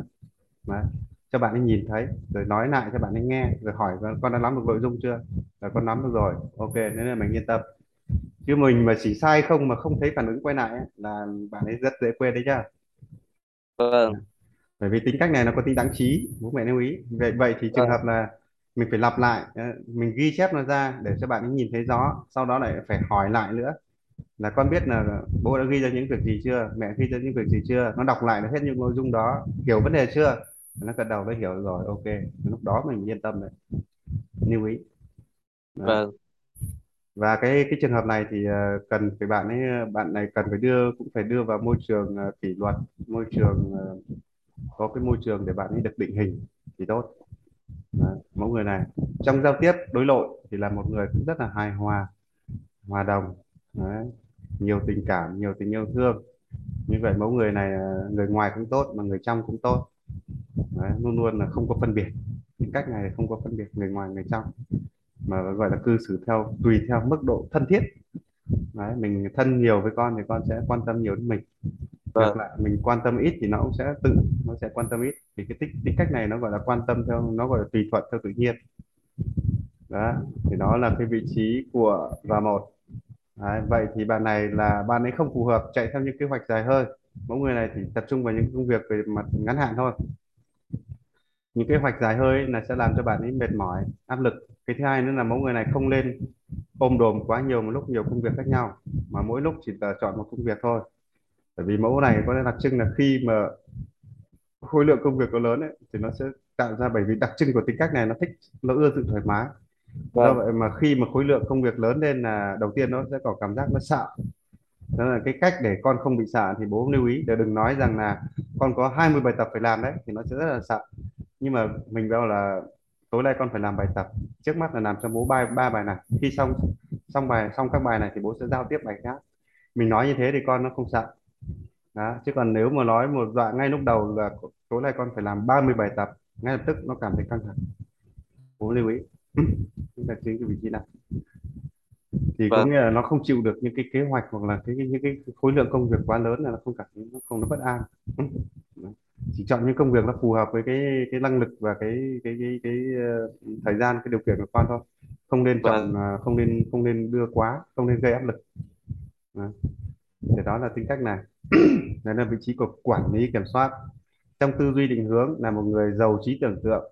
Đấy. cho bạn ấy nhìn thấy rồi nói lại cho bạn ấy nghe rồi hỏi con đã nắm được nội dung chưa? Rồi con nắm được rồi. Ok nên là mình yên tâm. Chứ mình mà chỉ sai không mà không thấy phản ứng quay lại ấy, là bạn ấy rất dễ quên đấy nhá. Vâng. Bởi vì tính cách này nó có tính đáng trí bố mẹ lưu ý. Vậy vậy thì trường vâng. hợp là mình phải lặp lại ờ, mình ghi chép nó ra để cho bạn ấy nhìn thấy rõ sau đó lại phải hỏi lại nữa. Là con biết là bố đã ghi ra những việc gì chưa mẹ ghi ra những việc gì chưa? Nó đọc lại được hết những nội dung đó hiểu vấn đề chưa? Nó gật đầu nó hiểu rồi ok. Lúc đó mình yên tâm đấy lưu ý. Đó. vâng. Và cái cái trường hợp này thì ờ, cần phải bạn ấy bạn này cần phải đưa cũng phải đưa vào môi trường ờ, kỷ luật môi trường có cái môi trường để bạn ấy được định hình thì tốt Đấy, mẫu người này. Trong giao tiếp đối nội thì là một người cũng rất là hài hòa hòa đồng. Đấy, nhiều tình cảm nhiều tình yêu thương. Như vậy mẫu người này à, người ngoài cũng tốt mà người trong cũng tốt. Đấy, luôn luôn là không có phân biệt. Những cách này không có phân biệt người ngoài người trong. Mà gọi là cư xử theo tùy theo mức độ thân thiết. Đấy, mình thân nhiều với con thì con sẽ quan tâm nhiều đến mình. Vâng. ngược lại mình quan tâm ít thì nó cũng sẽ tự nó sẽ quan tâm ít. Thì cái tính, tính cách này nó gọi là quan tâm theo nó gọi là tùy thuận theo tự nhiên. Đó thì đó là cái vị trí của và một. Đấy, vậy thì bạn này là bạn ấy không phù hợp chạy theo những kế hoạch dài hơi. Mẫu người này thì tập trung vào những công việc về mặt ngắn hạn thôi. Những kế hoạch dài hơi là sẽ làm cho bạn ấy mệt mỏi áp lực. Cái thứ hai nữa là mẫu người này không nên ôm đồm quá nhiều một lúc nhiều công việc khác nhau mà mỗi lúc chỉ là chọn một công việc thôi bởi vì mẫu này có đặc trưng là khi mà khối lượng công việc có lớn ấy, thì nó sẽ tạo ra bởi vì đặc trưng của tính cách này nó thích nó ưa sự thoải mái. Do vâng. vậy mà khi mà khối lượng công việc lớn lên là đầu tiên nó sẽ có cảm giác nó sợ. Đó là cái cách để con không bị sợ thì bố lưu ý. Để đừng nói rằng là con có 20 bài tập phải làm đấy thì nó sẽ rất là sợ. Nhưng mà mình bảo là tối nay con phải làm bài tập trước mắt là làm cho bố ba ba bài này. Khi xong xong bài xong các bài này thì bố sẽ giao tiếp bài khác. Mình nói như thế thì con nó không sợ đó chứ còn nếu mà nói một đoạn ngay lúc đầu là tối nay con phải làm 30 bài tập ngay lập tức nó cảm thấy căng thẳng. Bố lưu ý. Chúng ta chính cái vị trí này. Thì có vâng. nghĩa là nó không chịu được những cái kế hoạch hoặc là cái, cái những cái khối lượng công việc quá lớn là nó không cảm thấy nó không nó bất an. Chỉ chọn những công việc nó phù hợp với cái cái năng lực và cái cái cái cái, ờ, thời gian cái điều kiện của con thôi. Không nên chọn vâng. ờ, không nên không nên đưa quá không nên gây áp lực. Đó. thì đó là tính cách này đấy là vị trí của quản lý kiểm soát. Trong tư duy định hướng là một người giàu trí tưởng tượng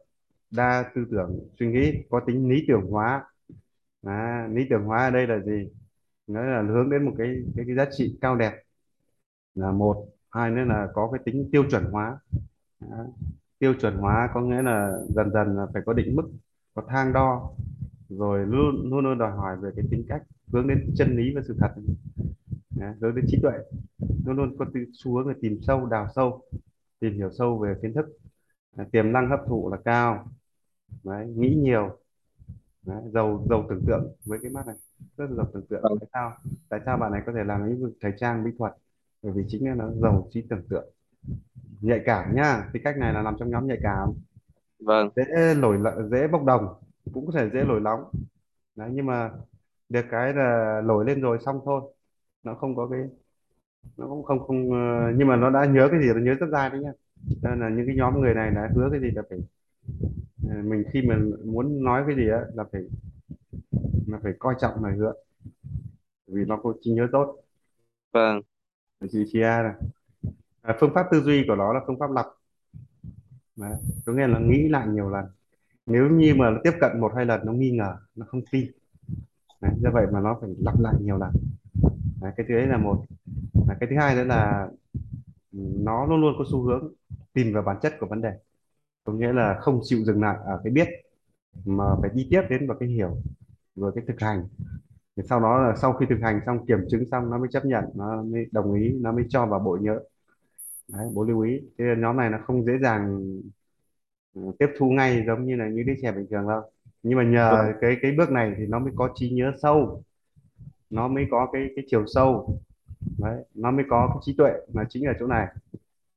đa tư tưởng suy nghĩ có tính lý tưởng hóa. À, lý tưởng hóa ở đây là gì? Nó là hướng đến một cái cái, cái giá trị cao đẹp. Là một hai nữa là có cái tính tiêu chuẩn hóa. À, tiêu chuẩn hóa có nghĩa là dần dần là phải có định mức có thang đo rồi luôn luôn luôn đòi hỏi về cái tính cách hướng đến chân lý và sự thật. Đấy, hướng đến trí tuệ luôn luôn có tư- xu hướng là tìm sâu đào sâu tìm hiểu sâu về kiến thức. Đấy, tiềm năng hấp thụ là cao. Đấy, nghĩ nhiều. Đấy, giàu giàu tưởng tượng với cái mắt này rất là giàu tưởng tượng. Vâng. Tại sao? Tại sao bạn này có thể làm lĩnh vực thời trang mỹ thuật? Bởi vì chính là nó giàu trí tưởng tượng. Nhạy cảm nhá thì cách này là nằm trong nhóm nhạy cảm. Vâng. Dễ nổi dễ bốc đồng cũng có thể dễ nổi nóng đấy nhưng mà được cái là nổi lên rồi xong thôi nó không có cái nó cũng không không ờ, nhưng mà nó đã nhớ cái gì nó nhớ rất dai đấy nhá. Cho nên là những cái nhóm người này đã hứa cái gì là phải ờ, mình khi mà muốn nói cái gì á là phải là phải coi trọng lời hứa. Vì nó có trí nhớ tốt. Vâng. Chị chị A này à, phương pháp tư duy của nó là phương pháp lặp. Đấy. có nghĩa là nghĩ lại nhiều lần. Nếu như mà nó tiếp cận một hai lần nó nghi ngờ nó không tin. Đấy, do vậy mà nó phải lặp lại nhiều lần đấy, cái thứ ấy là một. Và cái thứ hai nữa là nó luôn luôn có xu hướng tìm vào bản chất của vấn đề. Có nghĩa là không chịu dừng lại ở cái biết mà phải đi tiếp đến vào cái hiểu rồi cái thực hành. Thì sau đó là sau khi thực hành xong kiểm chứng xong nó mới chấp nhận nó mới đồng ý nó mới cho vào bộ nhớ đấy bố lưu ý. Thế nhóm này nó không dễ dàng ừ, tiếp thu ngay giống như là những đứa trẻ bình thường đâu. Nhưng mà nhờ vâng. cái cái bước này thì nó mới có trí nhớ sâu nó mới có cái cái chiều sâu. Đấy nó mới có cái trí tuệ là chính ở chỗ này.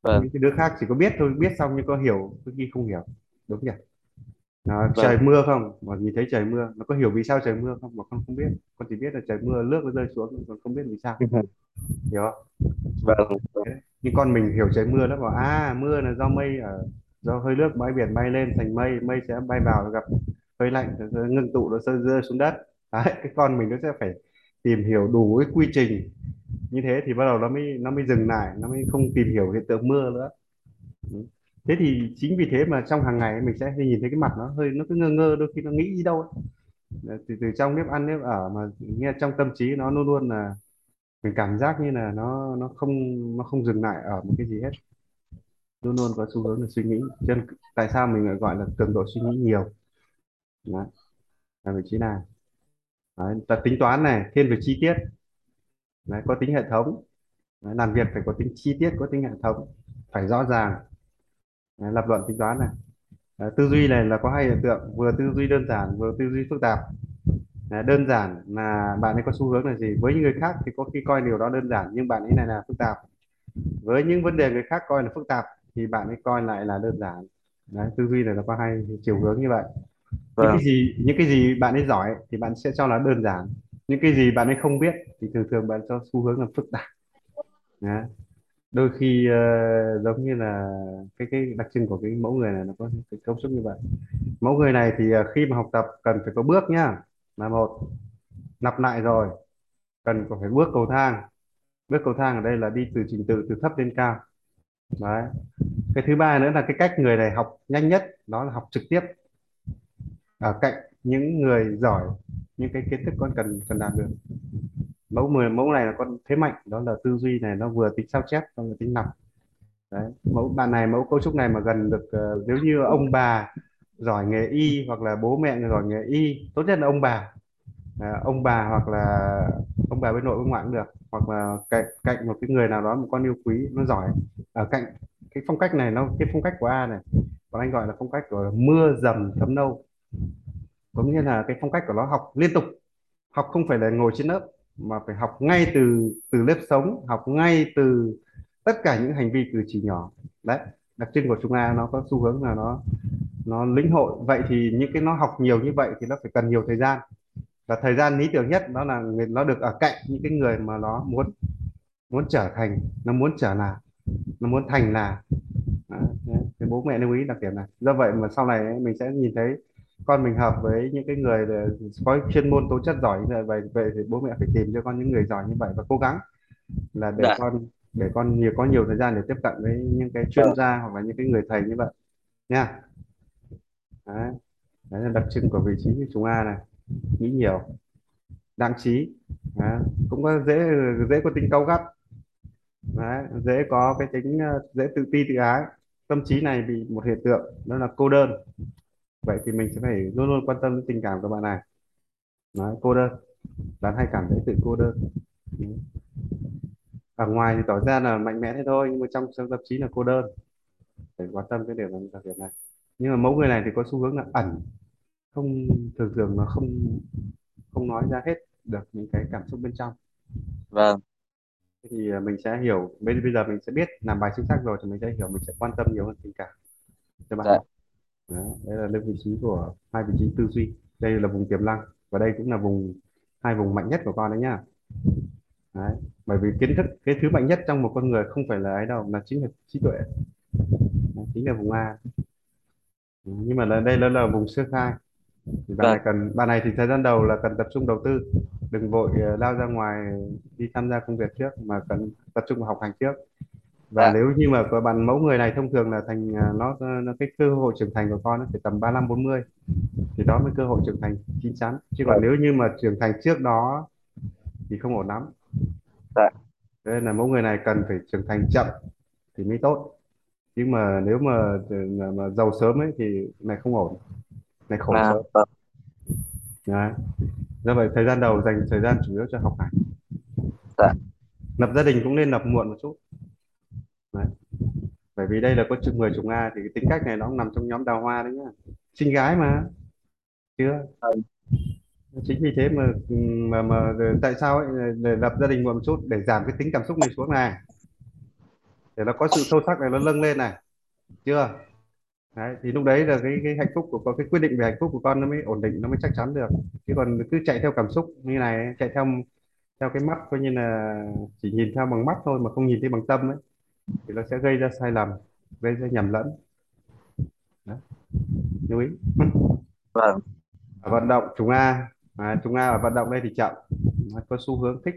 Vâng. Những cái đứa khác chỉ có biết thôi biết xong nhưng có hiểu có khi không hiểu. Đúng nhỉ? À, vâng. trời mưa không? Mà nhìn thấy trời mưa nó có hiểu vì sao trời mưa không? Mà con không biết. Con chỉ biết là trời mưa nước nó rơi xuống còn không biết vì sao. Hiểu không? Vâng. Nhưng con mình hiểu trời mưa nó bảo à mưa là do mây ở do hơi nước bãi biển bay lên thành mây mây sẽ bay vào gặp hơi lạnh ngưng tụ nó rơi xuống đất. Đấy cái con mình nó sẽ phải tìm hiểu đủ cái quy trình. Như thế thì bắt đầu nó mới nó mới dừng lại, nó mới không tìm hiểu hiện tượng mưa nữa. Thế thì chính vì thế mà trong hàng ngày mình sẽ nhìn thấy cái mặt nó hơi, nó cứ ngơ ngơ, đôi khi nó nghĩ đi đâu ấy. Từ từ trong nếp ăn, nếp ở mà nghe trong tâm trí nó luôn luôn là mình cảm giác như là nó nó không nó không dừng lại ở một cái gì hết. Luôn luôn có xu hướng là suy nghĩ. Cho nên tại sao mình lại gọi là cường độ suy nghĩ nhiều? Đó. là vị trí này. Đấy, ta tính toán này thiên về chi tiết. Đấy, có tính hệ thống. Đấy, làm việc phải có tính chi tiết có tính hệ thống. Phải rõ ràng. Đấy, lập luận tính toán này. Đấy, tư duy này là có hai hiện tượng vừa tư duy đơn giản vừa tư duy phức tạp. Đấy, đơn giản là bạn ấy có xu hướng là gì? Với những người khác thì có khi coi điều đó đơn giản nhưng bạn ấy này là phức tạp. Với những vấn đề người khác coi là phức tạp thì bạn ấy coi lại là đơn giản. Đấy, tư duy này là có hai chiều hướng như vậy những cái vâng. gì những cái gì bạn ấy giỏi thì bạn sẽ cho là đơn giản. Những cái gì bạn ấy không biết thì thường thường bạn cho xu hướng là phức tạp. Đấy. đôi khi ờ, giống như là cái cái đặc trưng của cái mẫu người này nó có cái cấu trúc như vậy. Mẫu người này thì ờ, khi mà học tập cần phải có bước nhá. Là một lặp lại rồi. Cần có phải bước cầu thang. Bước cầu thang ở đây là đi từ trình tự từ thấp lên cao. Đấy. Cái thứ ba nữa là cái cách người này học nhanh nhất đó là học trực tiếp ở cạnh những người giỏi những cái kiến thức con cần cần đạt được. Mẫu mười mẫu này là con thế mạnh đó là tư duy này nó vừa tính sao chép vừa tính lọc đấy mẫu bạn này mẫu cấu trúc này mà gần được uh, nếu như ông bà giỏi nghề y hoặc là bố mẹ giỏi nghề y tốt nhất là ông bà. À, ông bà hoặc là ông bà bên nội bên ngoại cũng được hoặc là cạnh cạnh một cái người nào đó một con yêu quý nó giỏi. Ở cạnh cái phong cách này nó cái phong cách của A này còn anh gọi là phong cách của mưa dầm thấm nâu có nghĩa là cái phong cách của nó học liên tục học không phải là ngồi trên lớp mà phải học ngay từ từ lớp sống học ngay từ tất cả những hành vi cử chỉ nhỏ. Đấy đặc trưng của chúng ta nó có xu hướng là nó nó lĩnh hội. Vậy thì những cái nó học nhiều như vậy thì nó phải cần nhiều thời gian. Và thời gian lý tưởng nhất đó là người nó được ở cạnh những cái người mà nó muốn muốn trở thành nó muốn trở là nó muốn thành là. À, đấy. Cái bố mẹ lưu ý đặc điểm này. Do vậy mà sau này mình sẽ nhìn thấy con mình hợp với những cái người có chuyên môn tố chất giỏi như vậy vậy vậy thì bố mẹ phải tìm cho con những người giỏi như vậy và cố gắng là để dạ. con để con nhiều có nhiều thời gian để tiếp cận với những cái chuyên vâng. gia hoặc là những cái người thầy như vậy. Nha. Đấy. đấy là đặc trưng của vị trí của chúng A này. Nghĩ nhiều. Đáng trí. Đấy. cũng có dễ dễ có tính cáu gắt. Đấy. dễ có cái tính ờ, dễ tự ti tự ái. Tâm trí này bị một hiện tượng đó là cô đơn vậy thì mình sẽ phải luôn luôn quan tâm đến tình cảm của bạn này. Nói cô đơn. Bạn hay cảm thấy tự cô đơn. Ừ. ở ngoài thì tỏ ra là mạnh mẽ thế thôi nhưng mà trong trong tâm trí là cô đơn. Phải quan tâm cái điều này đặc điểm này. Nhưng mà mẫu người này thì có xu hướng là ẩn. Không thường thường nó không không nói ra hết được những cái cảm xúc bên trong. Vâng. Thì à, mình sẽ hiểu bây bây giờ mình sẽ biết làm bài chính xác rồi thì mình sẽ hiểu mình sẽ quan tâm nhiều hơn tình cảm. Cho bạn. Dạ Đấy, đây là lên vị trí của hai vị trí tư duy. Đây là vùng tiềm năng và đây cũng là vùng hai vùng mạnh nhất của con đấy nhá. Đấy. bởi vì kiến thức cái thứ mạnh nhất trong một con người không phải là ấy đâu là chính là trí tuệ. Đó, chính là vùng A. Nhưng mà là đây là, là vùng sơ khai. Thì bạn này vâng cần bạn này thì thời gian đầu là cần tập trung đầu tư. Đừng vội ờ, lao ra ngoài đi tham gia công việc trước mà cần tập trung vào học hành trước và dạ. nếu như mà có bạn mẫu người này thông thường là thành à, nó, nó cái cơ hội trưởng thành của con nó phải tầm ba lăm bốn mươi thì đó mới cơ hội trưởng thành chín chắn. Chứ còn vâng nếu như mà trưởng thành trước đó thì không ổn lắm. Dạ. Thế nên là mẫu người này cần phải trưởng thành chậm thì mới tốt. Chứ mà nếu mà, mà, mà giàu sớm ấy thì này không ổn này khổ à sớm. vâng. Đấy. do vậy thời gian đầu dành thời gian chủ yếu cho học hành. Dạ. Lập gia đình cũng nên lập muộn một chút Đấy. bởi vì đây là có chục người chủng A thì cái tính cách này nó cũng nằm trong nhóm đào hoa đấy nhá. Xinh gái mà. Chưa? Vâng. Chính vì thế mà mà mà tại sao ấy, để lập gia đình một chút để giảm cái tính cảm xúc này xuống này. Để nó có sự sâu sắc này nó nâng lên này. Chưa? Đấy thì lúc đấy là cái cái hạnh phúc của con cái quyết định về hạnh phúc của con nó mới ổn định nó mới chắc chắn được. Chứ còn cứ chạy theo cảm xúc như này chạy theo theo cái mắt coi như là chỉ nhìn theo bằng mắt thôi mà không nhìn thấy bằng tâm ấy thì nó sẽ gây ra sai lầm gây ra nhầm lẫn. Đấy, lưu ý. Vâng. Ở vận động chúng A. À, chúng A ở vận động đây thì chậm. Nó có xu hướng thích.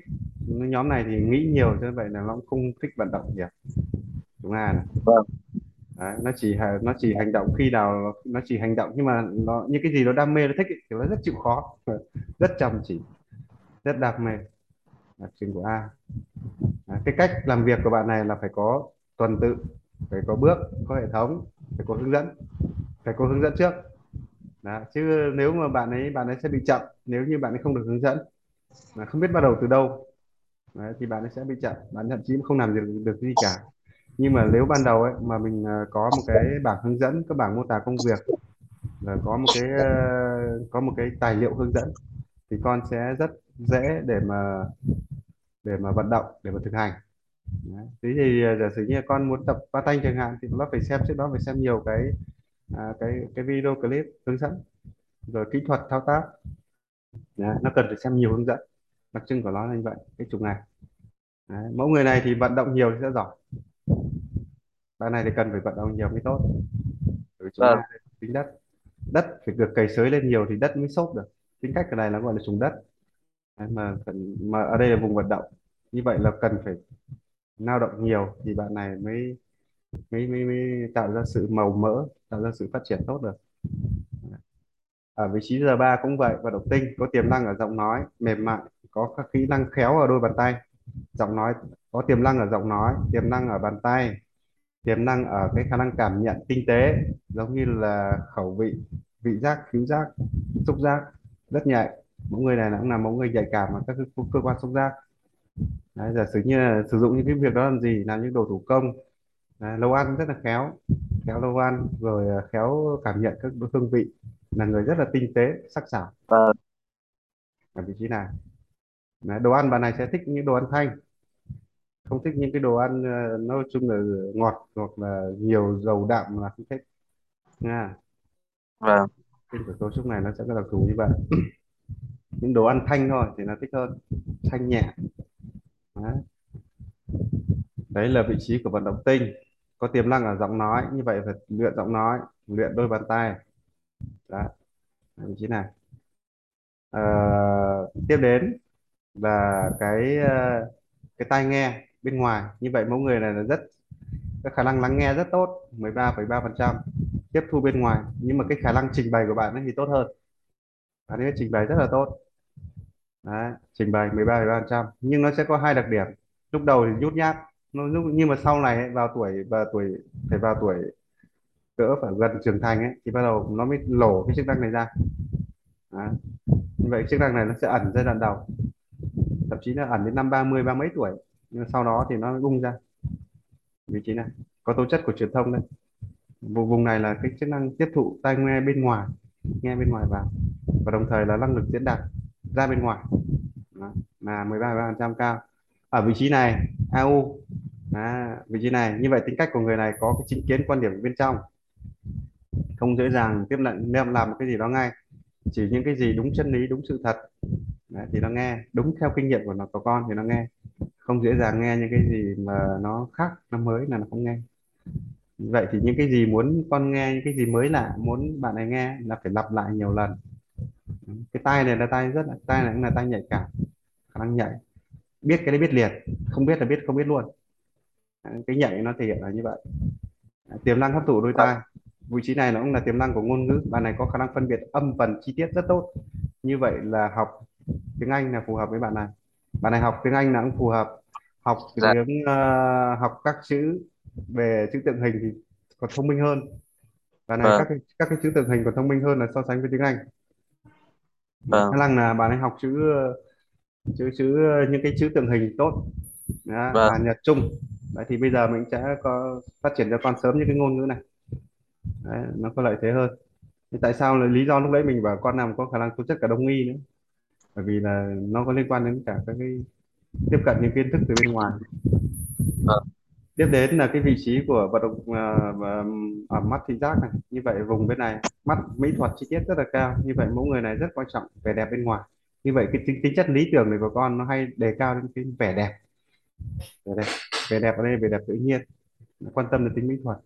Nhóm này thì nghĩ nhiều cho vậy là nó cũng không thích vận động nhiều. Chúng A này. Vâng. Đấy, nó chỉ nó chỉ hành động khi nào nó chỉ hành động nhưng mà nó những cái gì nó đam mê nó thích ấy, thì nó rất chịu khó. Rất chăm chỉ. Rất đam mê đặc trưng của A à, cái cách làm việc của bạn này là phải có tuần tự phải có bước có hệ thống phải có hướng dẫn phải có hướng dẫn trước Đó. chứ nếu mà bạn ấy bạn ấy sẽ bị chậm nếu như bạn ấy không được hướng dẫn mà không biết bắt đầu từ đâu Đấy, thì bạn ấy sẽ bị chậm bạn thậm chí không làm được được gì cả nhưng mà nếu ban đầu ấy mà mình à, có một cái bảng hướng dẫn các bảng mô tả công việc và có một cái ờ, có một cái tài liệu hướng dẫn thì con sẽ rất dễ để mà để mà vận động để mà thực hành. Đấy. thế thì ờ, giả sử như con muốn tập pattern chẳng hạn thì nó phải xem trước đó phải xem nhiều cái à, cái cái video clip hướng dẫn rồi kỹ thuật thao tác. Đấy. nó cần phải xem nhiều hướng dẫn. Đặc trưng của nó là như vậy cái chủng này. Đấy. mẫu người này thì vận động nhiều thì sẽ giỏi. Bạn này thì cần phải vận động nhiều mới tốt. Bởi vì chúng vâng. ta tính đất. Đất phải được cày xới lên nhiều thì đất mới xốp được. Tính cách cái này nó gọi là trùng đất Đấy, mà cần, mà ở đây là vùng vận động. Như vậy là cần phải lao động nhiều thì bạn này mới mới mới, mới tạo ra sự màu mỡ tạo ra sự phát triển tốt được. Ở vị trí giờ ba cũng vậy vận động tinh có tiềm năng ở giọng nói mềm mại có các kỹ năng khéo ở đôi bàn tay. Giọng nói có tiềm năng ở giọng nói tiềm năng ở bàn tay tiềm năng ở cái khả năng cảm nhận tinh tế giống như là khẩu vị vị giác khứu giác xúc giác rất nhạy mẫu người này cũng là mẫu người nhạy cảm ở các cơ, cơ quan xúc giác. Đấy, giả sử như là sử dụng những cái việc đó làm gì làm những đồ thủ công. Đấy, nấu ăn rất là khéo khéo nấu ăn rồi à, khéo cảm nhận các hương vị. Là người rất là tinh tế sắc sảo. Vâng ở vị trí này Đấy, đồ ăn bạn này sẽ thích những đồ ăn thanh. Không thích những cái đồ ăn ờ, nói chung là ngọt hoặc là nhiều dầu đạm là không thích. Nha. Vâng. Tinh của cấu trúc này nó sẽ có đặc thù như vậy những đồ ăn thanh thôi thì nó thích hơn. Thanh nhẹ. Đấy. đấy là vị trí của vận động tinh. Có tiềm năng ở giọng nói như vậy phải luyện giọng nói luyện đôi bàn tay. Đó. Vị trí này. À, tiếp đến là cái ờ, cái tai nghe bên ngoài. Như vậy mẫu người này là rất cái khả năng lắng nghe rất tốt 13,3% tiếp thu bên ngoài. Nhưng mà cái khả năng trình bày của bạn ấy thì tốt hơn. Bạn ấy trình bày rất là tốt. Đấy, trình bày 13,3% nhưng nó sẽ có hai đặc điểm. Lúc đầu thì nhút nhát nó lúc nhưng mà sau này ấy, vào tuổi và tuổi phải vào tuổi cỡ phải gần trưởng thành ấy thì bắt đầu nó mới lổ cái chức năng này ra. Đấy. như vậy chức năng này nó sẽ ẩn giai đoạn đầu. Thậm chí là ẩn đến năm 30 ba mấy tuổi. Nhưng sau đó thì nó bung ra. Vị trí này có tố chất của truyền thông đấy vùng vùng này là cái chức năng tiếp thụ tai nghe bên ngoài nghe bên ngoài vào. Và đồng thời là năng lực diễn đạt ra bên ngoài. Đó, là 13% cao. Ở vị trí này AU à, vị trí này. Như vậy tính cách của người này có cái chính kiến quan điểm bên trong. Không dễ dàng tiếp nhận đem làm một cái gì đó ngay. Chỉ những cái gì đúng chân lý đúng sự thật. Đấy, thì nó nghe. Đúng theo kinh nghiệm của nó có con thì nó nghe. Không dễ dàng nghe những cái gì mà nó khác nó mới là nó không nghe. Vậy thì những cái gì muốn con nghe những cái gì mới lạ muốn bạn này nghe là phải lặp lại nhiều lần cái tai này là tai rất là tai này cũng là tai nhạy cảm khả năng nhạy. Biết cái đấy biết liền không biết là biết không biết luôn. Cái nhạy nó thể hiện là như vậy. Tiềm năng hấp thụ đôi tai. Vị trí này nó cũng là tiềm năng của ngôn ngữ. Bạn này có khả năng phân biệt âm vần chi tiết rất tốt. Như vậy là học tiếng Anh là phù hợp với bạn này. Bạn này học tiếng Anh là cũng phù hợp. Học dạ. tiếng ờ, học các chữ về chữ tượng hình thì còn thông minh hơn. Bạn này vâng. các cái, các cái chữ tượng hình còn thông minh hơn là so sánh với tiếng Anh vâng. Khả năng là bạn ấy học chữ chữ chữ những cái chữ tượng hình tốt. Đó, vâng. Hàn Nhật Trung Đấy, thì bây giờ mình sẽ có phát triển cho con sớm những cái ngôn ngữ này. Đấy, nó có lợi thế hơn. Thì tại sao là lý do lúc đấy mình bảo con nào có khả năng tố chất cả đông y nữa? Bởi vì là nó có liên quan đến cả các cái tiếp cận những kiến thức từ bên ngoài. Vâng tiếp đến là cái vị trí của vận động à, uh, ở à, mắt thị giác này. Như vậy vùng bên này mắt mỹ thuật chi tiết rất là cao. Như vậy mẫu người này rất quan trọng vẻ đẹp bên ngoài. Như vậy cái tính, tính chất lý tưởng này của con nó hay đề cao đến cái vẻ đẹp. Vẻ đẹp vẻ đẹp ở đây vẻ đẹp tự nhiên. Nó quan tâm đến tính mỹ thuật.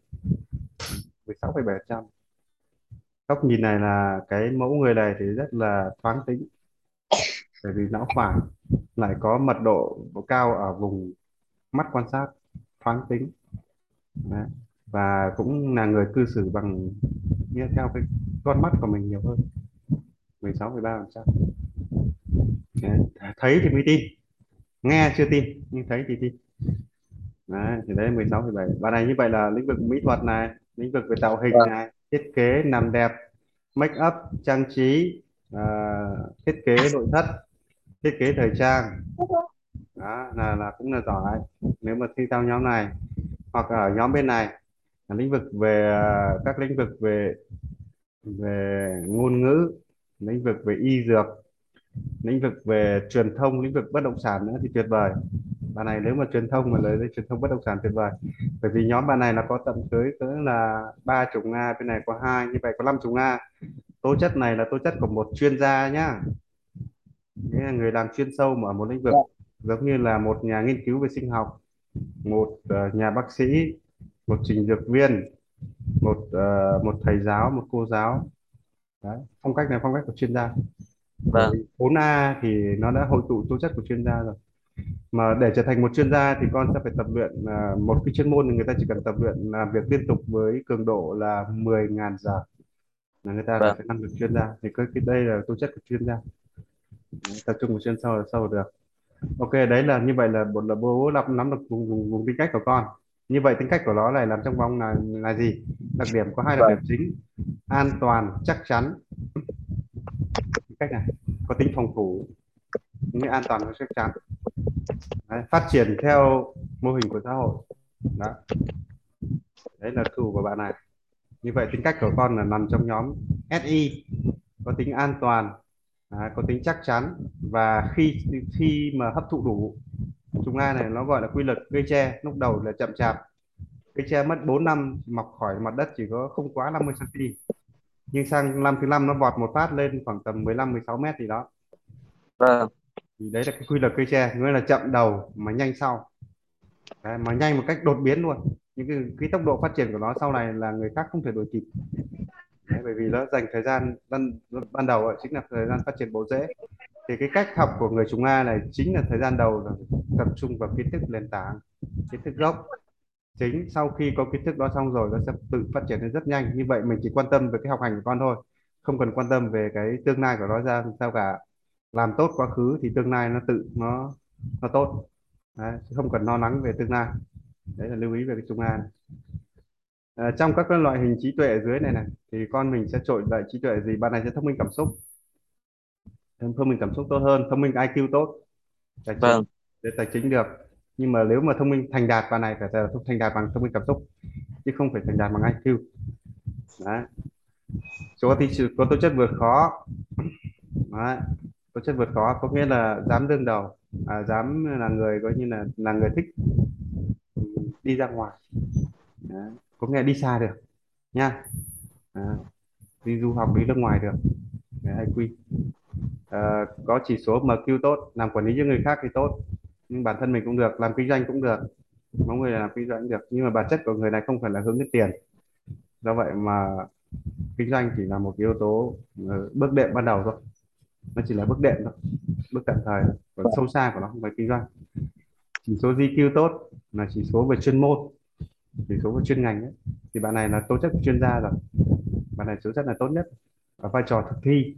16,7% góc nhìn này là cái mẫu người này thì rất là thoáng tính. Bởi vì não phải lại có mật độ cao ở vùng mắt quan sát thoáng tính. Đấy. và cũng là người cư xử bằng nghe theo cái con mắt của mình nhiều hơn. 16,3% Đấy. thấy thì mới tin. Nghe chưa tin nhưng thấy thì tin. Đấy, thì đấy 16,7 và này như vậy là lĩnh vực mỹ thuật này lĩnh vực về tạo hình vâng. này thiết kế làm đẹp make up trang trí à, thiết kế nội thất thiết kế thời trang đó, là là cũng là giỏi. Nếu mà thi theo nhóm này, hoặc ở nhóm bên này, là lĩnh vực về ờ, các lĩnh vực về về ngôn ngữ, lĩnh vực về y dược, lĩnh vực về truyền thông, lĩnh vực bất động sản nữa thì tuyệt vời. Bạn này nếu mà truyền thông mà lấy truyền thông bất động sản tuyệt vời. Bởi vì nhóm bạn này là có tận tới cỡ là ba chục nga, bên này có hai, như vậy có năm chục nga. Tố chất này là tố chất của một chuyên gia nhá. Nghĩa là người làm chuyên sâu mà ở một lĩnh vực. Dạ giống như là một nhà nghiên cứu về sinh học một ờ, nhà bác sĩ một trình dược viên một ờ, một thầy giáo một cô giáo. Đấy. phong cách này phong cách của chuyên gia. Vâng. 4A thì nó đã hội tụ tố chất của chuyên gia rồi. Mà để trở thành một chuyên gia thì con sẽ phải tập luyện à, một cái chuyên môn thì người ta chỉ cần tập luyện làm việc liên tục với cường độ là 10.000 giờ là người ta vâng. sẽ năng lực chuyên gia. Thì cái, cái đây là tố chất của chuyên gia. Tập trung vào chuyên sâu là sâu được ok đấy là như vậy là một là bố lập nắm được vùng, vùng, vùng tính cách của con. Như vậy tính cách của nó này làm trong vòng là là gì? Đặc điểm có hai đặc điểm chính. An toàn chắc chắn. Tính cách này có tính phòng thủ. Như an toàn và chắc chắn. Đấy, phát triển theo mô hình của xã hội. Đó. Đấy là thủ của bạn này. Như vậy tính cách của con là nằm trong nhóm SI có tính an toàn Đấy, có tính chắc chắn. Và khi khi mà hấp thụ đủ trùng A này nó gọi là quy luật cây tre lúc đầu là chậm chạp. Cây tre mất 4 năm mọc khỏi mặt đất chỉ có không quá 50 cm nhưng sang năm thứ năm nó vọt một phát lên khoảng tầm 15 16 mét gì đó. Vâng. Thì đấy là cái quy luật cây tre nghĩa là chậm đầu mà nhanh sau. Đấy, mà nhanh một cách đột biến luôn. Những cái, cái tốc độ phát triển của nó sau này là người khác không thể đuổi kịp đấy, bởi vì nó dành thời gian ban, ban đầu ấy, chính là thời gian phát triển bộ rễ. Thì cái cách học của người chúng ta này chính là thời gian đầu là tập trung vào kiến thức nền tảng kiến thức gốc. Chính sau khi có kiến thức đó xong rồi nó sẽ tự phát triển lên rất nhanh. Như vậy mình chỉ quan tâm về cái học hành của con thôi không cần quan tâm về cái tương lai của nó ra sao cả. Làm tốt quá khứ thì tương lai nó tự nó nó tốt. Đấy, không cần lo lắng về tương lai. Đấy là lưu ý về cái trung an. À, trong các cái loại hình trí tuệ ở dưới này này thì con mình sẽ trội dậy trí tuệ gì? Bạn này sẽ thông minh cảm xúc. Thông minh cảm xúc tốt hơn thông minh IQ tốt. Tài chính. Vâng. Để tài chính được. Nhưng mà nếu mà thông minh thành đạt bạn này phải là thành đạt bằng thông minh cảm xúc chứ không phải thành đạt bằng IQ đấy. Có, thi, có tố chất vượt khó. Đấy. tố chất vượt khó có nghĩa là dám đương đầu. À, dám là người coi như là là người thích đi ra ngoài. Đấy có nghĩa là đi xa được nha à, đi du học đi nước ngoài được. Đấy, IQ à, ờ, có chỉ số MQ tốt làm quản lý cho người khác thì tốt nhưng bản thân mình cũng được làm kinh doanh cũng được mọi người làm kinh doanh cũng được. Nhưng mà bản chất của người này không phải là hướng đến tiền. Do vậy mà kinh doanh chỉ là một yếu tố ờ, bước đệm ban đầu thôi. Nó chỉ là bước đệm thôi. Bước tạm thời. Còn sâu xa của nó không phải kinh doanh. Chỉ số GQ tốt là chỉ số về chuyên môn chỉ số về chuyên ngành ấy. thì bạn này là tố chất của chuyên gia rồi. Bạn này tố chất là tốt nhất. Ở vai trò thực thi.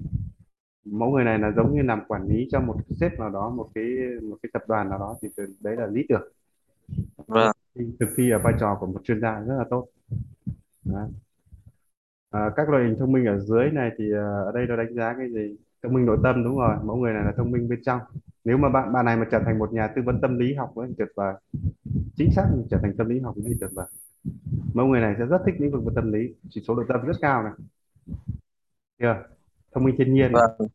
Mẫu người này là giống như làm quản lý cho một sếp nào đó một cái một cái tập đoàn nào đó thì đấy là lý tưởng. Vâng. Thực thi ở vai trò của một chuyên gia rất là tốt. Đấy. À, các loại hình thông minh ở dưới này thì à, ở đây nó đánh giá cái gì? Thông minh nội tâm đúng rồi. Mẫu người này là thông minh bên trong. Nếu mà bạn bạn này mà trở thành một nhà tư vấn tâm lý học ấy, thì tuyệt vời chính xác trở thành tâm lý học thì tuyệt vời mẫu người này sẽ rất thích lĩnh vực về tâm lý chỉ số nội tâm rất cao này. Chưa? Thông minh thiên nhiên vâng.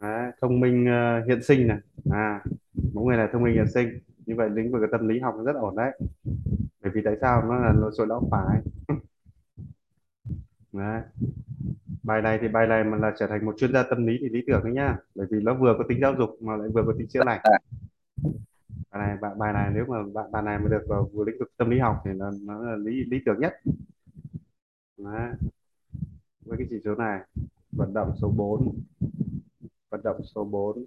Đấy, thông minh ờ, hiện sinh này. À mẫu người này thông minh hiện sinh như vậy lĩnh vực tâm lý học rất ổn đấy. Bởi vì tại sao? Nó là lộn xộn não phải. Đấy. bài này thì bài này mà là trở thành một chuyên gia tâm lý thì lý tưởng đấy nhá. Bởi vì nó vừa có tính giáo dục mà lại vừa có tính chữa lành bài này bài, bài này nếu mà bạn bài này mà được vào vừa lĩnh vực tâm lý học thì nó, nó là lý lý tưởng nhất. Đấy. với cái chỉ số này vận động số 4 vận động số 4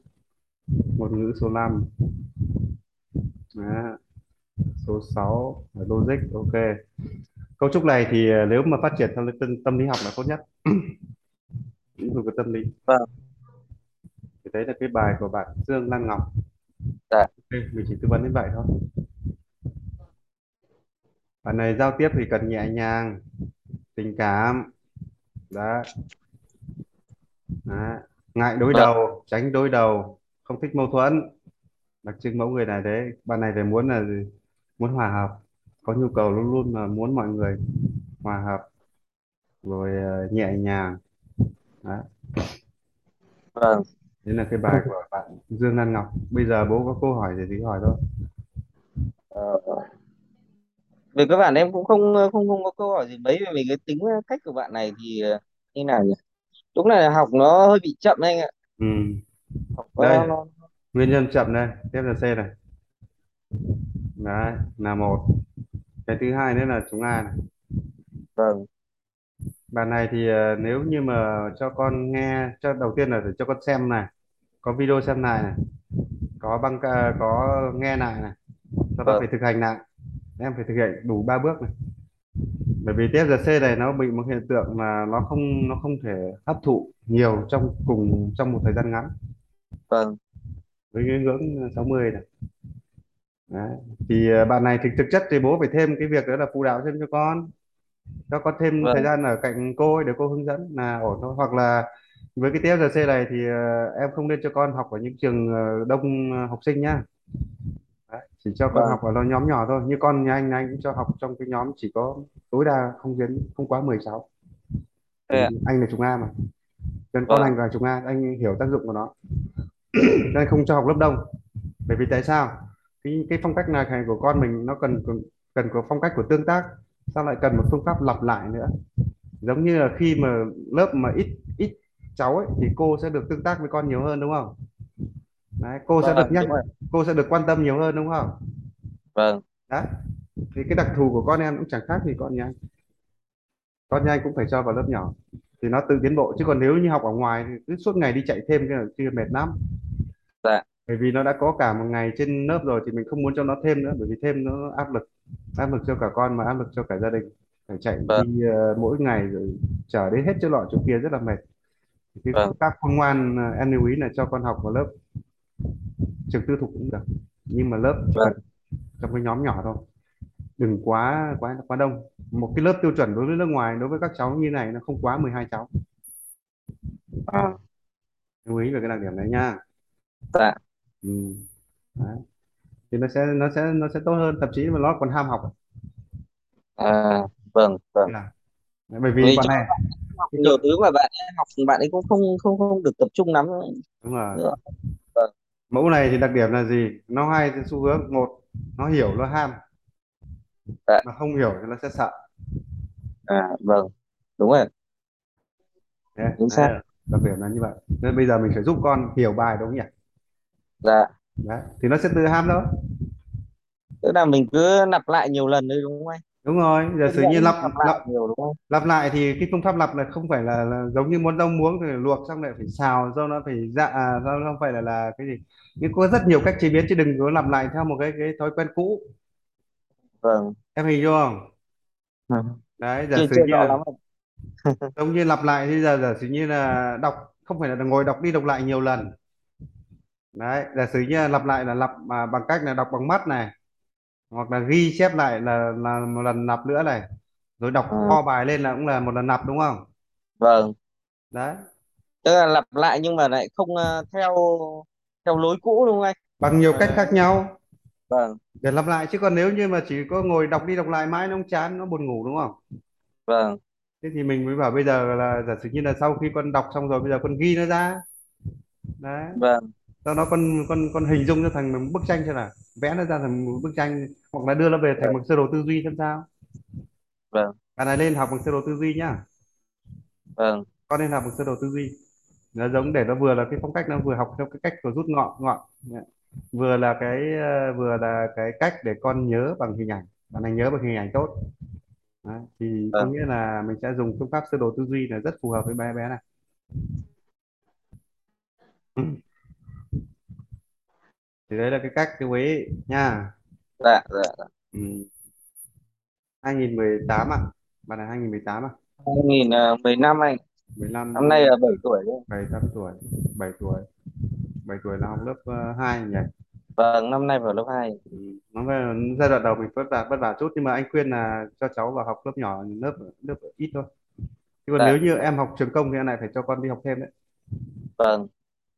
ngôn ngữ số 5 Đó. số 6 là logic ok. Cấu trúc này thì ờ, nếu mà phát triển theo tâm, tâm lý học là tốt nhất. Lĩnh vực tâm lý. Vâng. Thì đấy là cái bài của bạn Dương Lan Ngọc dạ. Ok mình chỉ tư vấn đến vậy thôi. Bạn này giao tiếp thì cần nhẹ nhàng tình cảm. Đó, đó. ngại đối Vâng. đầu tránh đối đầu không thích mâu thuẫn. Đặc trưng mẫu người này đấy bạn này phải muốn là gì? muốn hòa hợp. Có nhu cầu luôn luôn là muốn mọi người hòa hợp. Rồi ờ, nhẹ nhàng. Đó. vâng đấy là cái bài của bạn Dương Lan Ngọc. Bây giờ bố có câu hỏi gì thì cứ hỏi thôi. Ờ, về cơ bản em cũng không không không có câu hỏi gì mấy về cái tính cách của bạn này thì ờ, như nào nhỉ? Đúng là học nó hơi bị chậm anh ạ. Ừ. học đây. nó, nó nguyên nhân chậm đây. Tiếp là C này. Đấy là một. Cái thứ hai nữa là chúng A này. Vâng. Bài này thì ờ, nếu như mà cho con nghe cho đầu tiên là phải cho con xem này có video xem lại này. Có băng ca- có nghe lại này. Sau đó phải thực hành lại. Em phải thực hiện đủ ba bước này. Bởi vì TFGC này nó bị một hiện tượng là nó không nó không thể hấp thụ nhiều trong cùng trong một thời gian ngắn. Vâng. Với cái ngưỡng 60 này. Đấy. thì ờ, bạn này thực thực chất thì bố phải thêm cái việc đó là phụ đạo thêm cho con. Cho con thêm thời vâng gian ở cạnh cô ấy để cô hướng dẫn là ổn thôi. Hoặc là với cái TFGC này thì ờ, em không nên cho con học ở những trường ờ, đông ờ, học sinh nhá. Đấy, chỉ cho con vâng. học ở nó nhóm nhỏ thôi. Như con nhà anh anh cũng cho học trong cái nhóm chỉ có tối đa không đến không quá 16 Thế Bởi vì anh là chúng A mà. Nên con vâng. anh vài chục A anh hiểu tác dụng của nó. Nên anh không cho học lớp đông. Bởi vì tại sao? Cái cái phong cách này của con mình nó cần cần có phong cách của tương tác sao lại cần một phương pháp lặp lại nữa? Giống như là khi mà lớp mà ít ít cháu ấy thì cô sẽ được tương tác với con nhiều hơn đúng không? Đấy cô sẽ được vâng nhắc cô sẽ được quan tâm nhiều hơn đúng không? Vâng. Đấy thì cái đặc thù của con em cũng chẳng khác gì con nhà anh. Con nhà anh cũng phải cho vào lớp nhỏ thì nó tự tiến bộ. Chứ còn nếu như học ở ngoài thì cứ suốt ngày đi chạy thêm cái là kia mệt lắm. Dạ. Bởi vì nó đã có cả một ngày trên lớp rồi thì mình không muốn cho nó thêm nữa bởi vì thêm nó áp lực áp lực cho cả con mà áp lực cho cả gia đình. Phải chạy vâng. đi ờ, mỗi ngày rồi chở đến hết chỗ nọ chỗ kia rất là mệt cái vâng. pháp khôn ngoan ờ, em lưu ý là cho con học vào lớp trường tư thục cũng được nhưng mà lớp vâng. trong cái nhóm nhỏ thôi. Đừng quá quá quá đông. Một cái lớp tiêu chuẩn đối với nước ngoài đối với các cháu như này nó không quá 12 cháu. À, lưu ý về cái đặc điểm đấy nha. Dạ. Ừ. đấy. thì nó sẽ nó sẽ nó sẽ tốt hơn thậm chí mà nó còn ham học. À, vâng vâng. Là bởi vì cho này học nhiều thứ mà bạn ấy học bạn ấy cũng không không không được tập trung lắm. Đúng rồi. Nữa vâng. Mẫu này thì đặc điểm là gì? Nó hai cái xu hướng một nó hiểu nó ham. Dạ. Mà không hiểu thì nó sẽ sợ. À vâng. Đúng rồi. Đấy, chính đấy xác. là đặc điểm là như vậy. Nên bây giờ mình phải giúp con hiểu bài đúng không nhỉ? Dạ. Đấy thì nó sẽ tự ham thôi tức là mình cứ lặp lại nhiều lần đấy đúng không anh đúng rồi giả hướng sử như dẫn lặp lặp lặp lại nhiều đúng không? lặp lại thì cái phương pháp lặp là không phải là, là giống như món rau muống thì luộc xong lại phải xào do nó phải dạ à, do nó không phải là là cái gì. Nhưng có rất nhiều cách chế biến chứ đừng có lặp lại theo một cái cái thói quen cũ. Vâng. Em hình dung không? Ừ. đấy giả chưa sử chưa như rõ là lắm giống như lặp lại thì giờ giả sử như là đọc không phải là ngồi đọc đi đọc lại nhiều lần. Đấy giả sử như là lặp lại là lặp mà bằng cách là đọc bằng mắt này hoặc là ghi chép lại là là một lần lặp nữa này. Rồi đọc à, kho bài lên là cũng là một lần lặp đúng không? Vâng. Đấy. Tức là lặp lại nhưng mà lại không ờ, theo theo lối cũ đúng không anh? Bằng nhiều cách à, khác nhau. Vâng. Để lặp lại chứ còn nếu như mà chỉ có ngồi đọc đi đọc lại mãi nó cũng chán nó buồn ngủ đúng không? Vâng. Thế thì mình mới bảo bây giờ là giả sử như là sau khi con đọc xong rồi bây giờ con ghi nó ra. Đấy. Vâng sau đó con con con hình dung cho thành một bức tranh xem nào. Vẽ nó ra thành một bức tranh hoặc là đưa nó về thành vâng một sơ đồ tư duy xem sao. Vâng. Bạn này lên học bằng sơ đồ tư duy nhá. Vâng. Con nên học bằng sơ đồ tư duy. Nó giống để nó vừa là cái phong cách nó vừa học theo cái cách của rút ngọn ngọn. Đấy. vừa là cái ờ, vừa là cái cách để con nhớ bằng hình ảnh. Bạn này nhớ bằng hình ảnh tốt. Đấy. thì có vâng. nghĩa là mình sẽ dùng phương pháp sơ đồ tư duy là rất phù hợp với bé bé này thì đấy là cái cách cái ấy nha. Dạ dạ dạ. ừ. 2018 à bạn này 2018 à 2015 anh. 15 năm nay là 7 tuổi rồi 7 8 tuổi 7 tuổi. 7 tuổi là học lớp uh, 2 nhỉ? Vâng năm nay vào lớp hai. Ừ. nó về giai đoạn đầu mình vất vả vất vả chút nhưng mà anh khuyên là cho cháu vào học lớp nhỏ lớp lớp ít thôi. Chứ còn dạ. nếu như em học trường công thì anh này phải cho con đi học thêm đấy. Vâng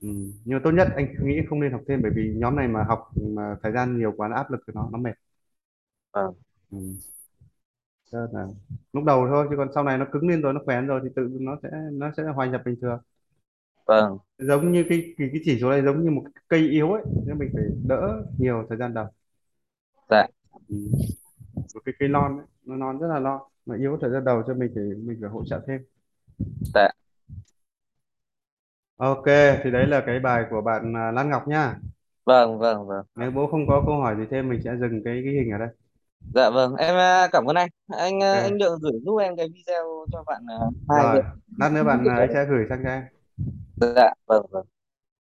ừ. nhưng mà tốt nhất anh nghĩ không nên học thêm bởi vì nhóm này mà học mà thời gian nhiều quá nó áp lực của nó nó mệt. Vâng ừ. Cho nên là lúc đầu thôi chứ còn sau này nó cứng lên rồi nó khỏe rồi thì tự nó sẽ nó sẽ hòa nhập bình thường. Vâng. Giống như cái cái, cái chỉ số này giống như một cái cây yếu ấy nên mình phải đỡ nhiều thời gian đầu. Dạ. Ừ. một cái cây non ấy, nó non rất là non mà yếu thời gian đầu cho mình phải mình phải hỗ trợ thêm. Dạ ok thì đấy là cái bài của bạn à, Lan Ngọc nhá. Vâng vâng vâng. Nếu bố không có câu hỏi gì thêm mình sẽ dừng cái cái hình ở đây. Dạ vâng em à, cảm ơn anh. Anh à, anh ok đợi gửi giúp em cái video cho bạn à, hai rồi lát nữa bạn à, ấy sẽ gửi sang cho em. Dạ vâng vâng